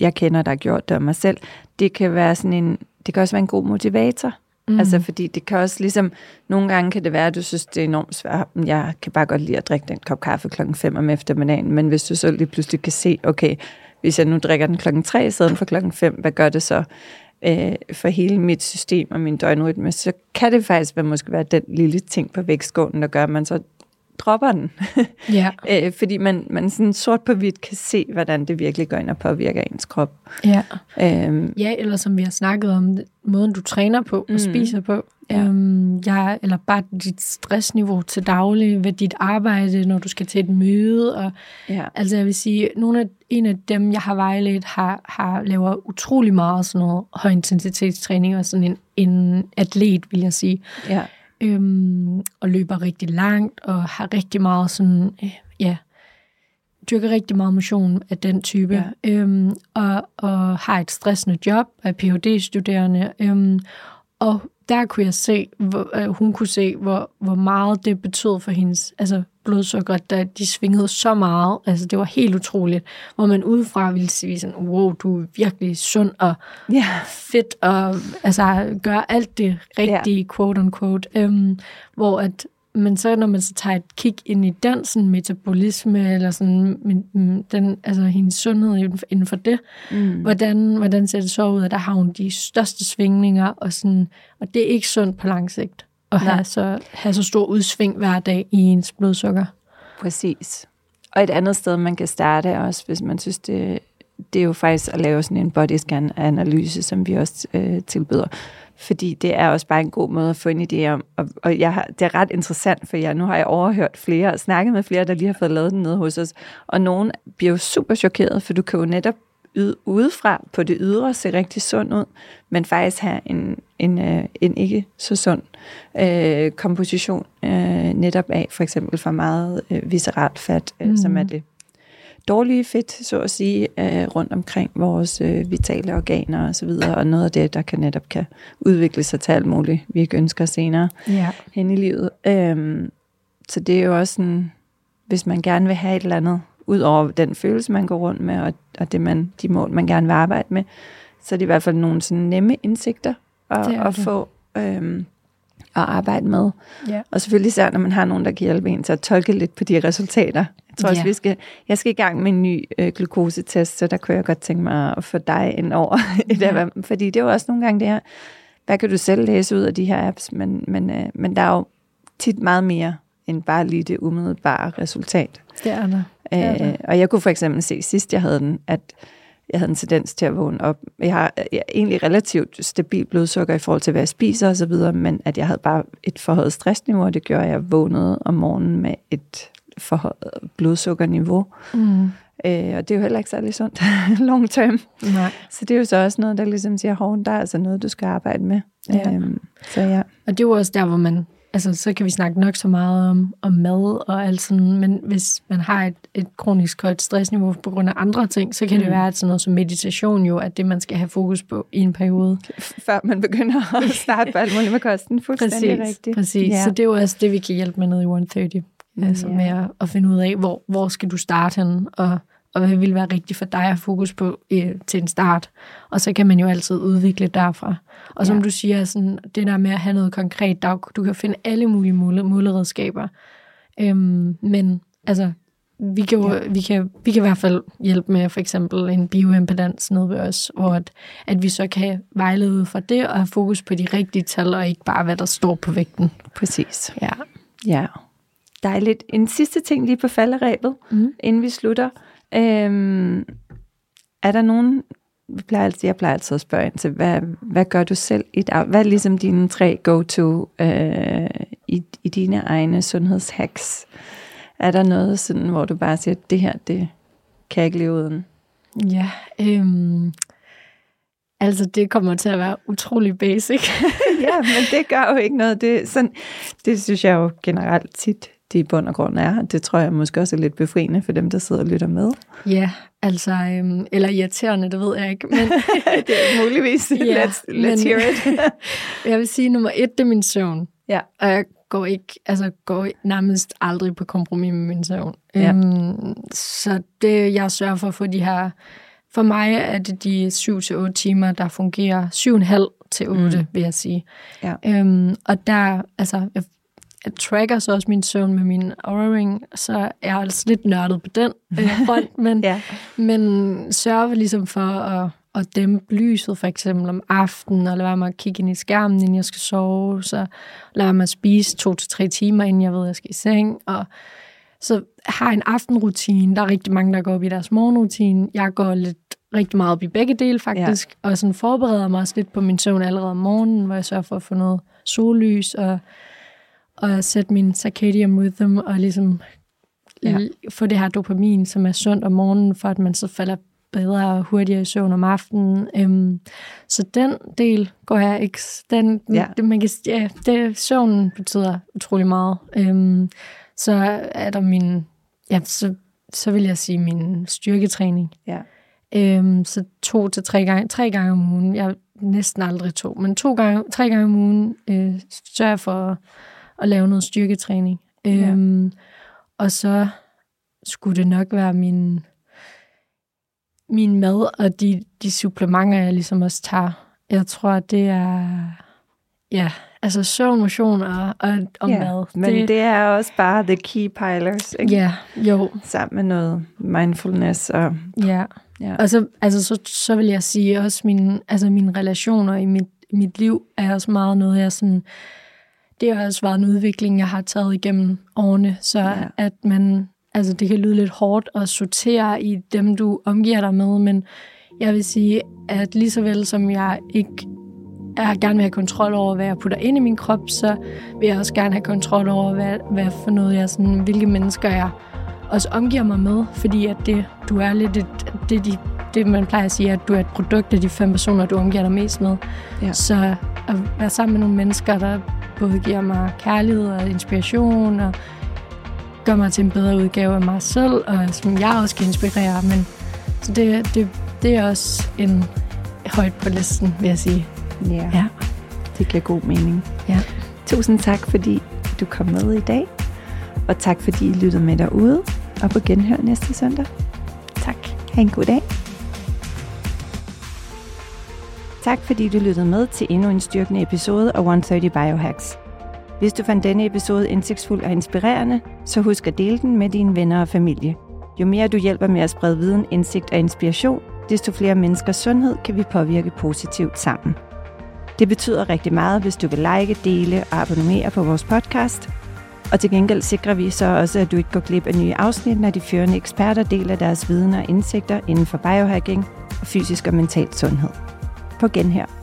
jeg kender, der har gjort det af mig selv. Det kan være sådan en, det kan også være en god motivator. Mm. Altså, fordi det kan også ligesom, nogle gange kan det være, at du synes, det er enormt svært. Jeg kan bare godt lide at drikke den kop kaffe klokken 5 om eftermiddagen, men hvis du så lige pludselig kan se, okay, hvis jeg nu drikker den klokken 3 i stedet for klokken 5, hvad gør det så? Øh, for hele mit system og min døgnrytme, så kan det faktisk være, måske være den lille ting på vægtskålen, der gør, at man så dropper den. *laughs* Ja. øh, fordi man, man sådan sort på hvidt kan se, hvordan det virkelig går ind og påvirker ens krop. Ja. Øhm, ja, eller som vi har snakket om, måden du træner på og Mm. spiser på. Øhm, ja, eller bare dit stressniveau til daglig ved dit arbejde, når du skal til et møde. Og, ja. altså jeg vil sige, nogle af, en af dem, jeg har vejledt, har, har laver utrolig meget sådan noget højintensitetstræning, og sådan en, en atlet, vil jeg sige. ja. øhm, og løber rigtig langt, og har rigtig meget sådan, øh, ja, dyrker rigtig meget motion af den type, Ja. øhm, og, og har et stressende job, er Ph.D.-studerende, øhm, og der kunne jeg se, hvor, øh, hun kunne se, hvor, hvor meget det betød for hendes altså blodsukker, da de svingede så meget. Altså, det var helt utroligt, hvor man udefra ville sige sådan, wow, du er virkelig sund og ja. fedt og altså, gøre alt det rigtige, ja. quote unquote. Øhm, hvor at, men så når man så tager et kig ind i den sådan metabolisme, eller sådan, men, mm, den, altså hendes sundhed inden for, det, Mm. hvordan, hvordan ser det så ud, at der har hun de største svingninger, og, sådan, og det er ikke sundt på lang sigt at Nej. have så, have så stor udsving hver dag i ens blodsukker. Præcis. Og et andet sted, man kan starte også, hvis man synes, det, det er jo faktisk at lave sådan en bodyscan-analyse, som vi også øh, tilbyder. Fordi det er også bare en god måde at få en idé om. Og, og jeg har, det er ret interessant, for jeg, nu har jeg overhørt flere og snakket med flere, der lige har fået lavet den nede hos os. Og nogen bliver jo super chokeret, for du kan jo netop yde, udefra på det ydre se rigtig sund ud, men faktisk have en, en, øh, en ikke så sund øh, komposition øh, netop af for eksempel for meget øh, visceralt fat, øh, mm. som er det dårlige fedt, så at sige, øh, rundt omkring vores øh, vitale organer og så videre, og noget af det, der kan netop kan udvikle sig til alt muligt, vi ikke ønsker senere Ja. hen i livet. Øhm, så det er jo også sådan, hvis man gerne vil have et eller andet, ud over den følelse, man går rundt med, og, og det man, de mål, man gerne vil arbejde med, så er det i hvert fald nogle sådan nemme indsigter at, Det er at det. få øhm, at arbejde med. Ja. Og selvfølgelig især, når man har nogen, der kan hjælpe en til at tolke lidt på de resultater. Jeg tror også, Ja. vi skal, jeg skal i gang med en ny øh, glukosetest, så der kunne jeg godt tænke mig at få dig ind over. *laughs* Ja. Fordi det er jo også nogle gange det her, hvad kan du selv læse ud af de her apps? Men, men, øh, men der er jo tit meget mere end bare lige det umiddelbare resultat. Det er der. Det er der. Øh, og jeg kunne for eksempel se sidst, jeg havde den, at jeg havde en tendens til at vågne op. Jeg har jeg er egentlig relativt stabil blodsukker i forhold til, hvad jeg spiser osv., men at jeg havde bare et forhøjet stressniveau, og det gjorde, at jeg vågnede om morgenen med et forhøjet blodsukkerniveau. Mm. Øh, og det er jo heller ikke særlig sundt *laughs* long term. Nej. Så det er jo så også noget, der ligesom siger, hov, der er altså noget, du skal arbejde med. Ja. Øhm, så ja. Og det er jo også der, hvor man, altså så kan vi snakke nok så meget om, om mad og alt sådan, men hvis man har et, et kronisk højt stressniveau på grund af andre ting, så kan mm. det være, at sådan noget som meditation jo er det, man skal have fokus på i en periode. Før man begynder at *laughs* starte på alt muligt med kosten. Fuldstændig rigtigt. præcis. Ja. Så det er jo også det, vi kan hjælpe med nede i 130. Altså Ja. med at, at finde ud af, hvor, hvor skal du starte hen, og, og hvad vil være rigtigt for dig at fokus på øh, til en start. Og så kan man jo altid udvikle derfra. Og som Ja. du siger, sådan, det der med at have noget konkret, der, du kan finde alle mulige måle, måleredskaber. Øhm, men altså, vi kan, jo, Ja. vi, kan, vi kan i hvert fald hjælpe med for eksempel en bioimpedans nede ved os, hvor at, at vi så kan vejlede for det og have fokus på de rigtige tal, og ikke bare, hvad der står på vægten. Præcis. Ja. Ja. Dejligt. En sidste ting lige på falderæbet, Mm. inden vi slutter. Øhm, er der nogen, vi plejer altid, jeg plejer altid at spørge ind til, hvad, hvad gør du selv i dag? Hvad er ligesom dine tre go-to øh, i, i dine egne sundhedshacks? Er der noget sådan, hvor du bare siger, det her, det kan jeg ikke leve uden? Ja, øhm, altså det kommer til at være utrolig basic. *laughs* ja, men det gør jo ikke noget. Det, sådan, det synes jeg jo generelt tit, det i bund og grund er. Det tror jeg måske også er lidt befriende for dem, der sidder og lytter med. ja, altså, øhm, eller irriterende, det ved jeg ikke. Men *laughs* det er muligvis. *laughs* Ja, let's, let's men- hear it. *laughs* jeg vil sige, nummer et, det er min søvn. Ja. Og jeg går ikke, altså går nærmest aldrig på kompromis med min søvn. Ja. Øhm, så det, jeg sørger for at få de her, for mig er det de 7-8 timer, der fungerer 7,5 til 8, mm. vil jeg sige. Ja. Øhm, og der, altså, jeg, jeg tracker så også min søvn med min Oura Ring, så jeg er altså lidt nørdet på den øh, *laughs* front, men, ja. men sørger ligesom for at, at dæmpe lyset for eksempel om aftenen, og lade med at kigge ind i skærmen, inden jeg skal sove, så lade være med at spise to til tre timer, inden jeg ved, at jeg skal i seng, og så har en aftenrutine. Der er rigtig mange, der går op i deres morgenrutine. Jeg går lidt rigtig meget op i begge dele faktisk, ja. og sådan forbereder mig også lidt på min søvn allerede om morgenen, hvor jeg sørger for at få noget sollys og, og sætte min circadian rhythm og ligesom ja. få det her dopamin, som er sundt om morgenen, for at man så falder bedre og hurtigere i søvn om aftenen. Øhm, så den del går jeg ikke... Den, ja. det, man kan, ja, det, søvnen betyder utrolig meget. Øhm, så er der min... Ja, så, så vil jeg sige min styrketræning. Ja. Øhm, så to til tre gange, tre gange om ugen. Jeg næsten aldrig to, men to gange, tre gange om ugen øh, sørger jeg for at, lave noget styrketræning. Øhm, ja. Og så skulle det nok være min, min mad og de, de supplementer, jeg ligesom også tager. Jeg tror, det er... Ja, altså søvn, motion og, og, og ja, mad. Men det, det er også bare the key pillars, ikke? Ja, jo. Sammen med noget mindfulness og... Ja, ja. og så, altså, så, så vil jeg sige også, mine, altså mine relationer i mit, mit liv er også meget noget, jeg sådan... Det har også været en udvikling, jeg har taget igennem årene, så ja. at man... Altså, det kan lyde lidt hårdt at sortere i dem, du omgiver dig med, men jeg vil sige, at lige så vel som jeg ikke jeg gerne vil have kontrol over, hvad jeg putter ind i min krop, så vil jeg også gerne have kontrol over, hvad, hvad for noget jeg sådan, hvilke mennesker jeg også omgiver mig med, fordi at det, du er lidt et, det, de, det, man plejer at sige, at du er et produkt af de fem personer, du omgiver dig mest med. Ja. Så at være sammen med nogle mennesker, der både giver mig kærlighed og inspiration, og gør mig til en bedre udgave af mig selv, og som jeg også kan inspirere. Men, så det, det, det er også en højt på listen, vil jeg sige. Ja. ja. Det giver god mening. Ja. Tusind tak, fordi du kom med i dag. Og tak, fordi I lyttede med derude. Og på genhør næste søndag. Tak. Ha' en god dag. Tak fordi du lyttede med til endnu en styrkende episode af 130 Biohacks. Hvis du fandt denne episode indsigtsfuld og inspirerende, så husk at dele den med dine venner og familie. Jo mere du hjælper med at sprede viden, indsigt og inspiration, desto flere menneskers sundhed kan vi påvirke positivt sammen. Det betyder rigtig meget, hvis du vil like, dele og abonnere på vores podcast. Og til gengæld sikrer vi så også, at du ikke går glip af nye afsnit, når de førende eksperter deler deres viden og indsigter inden for biohacking og fysisk og mental sundhed. På genhør.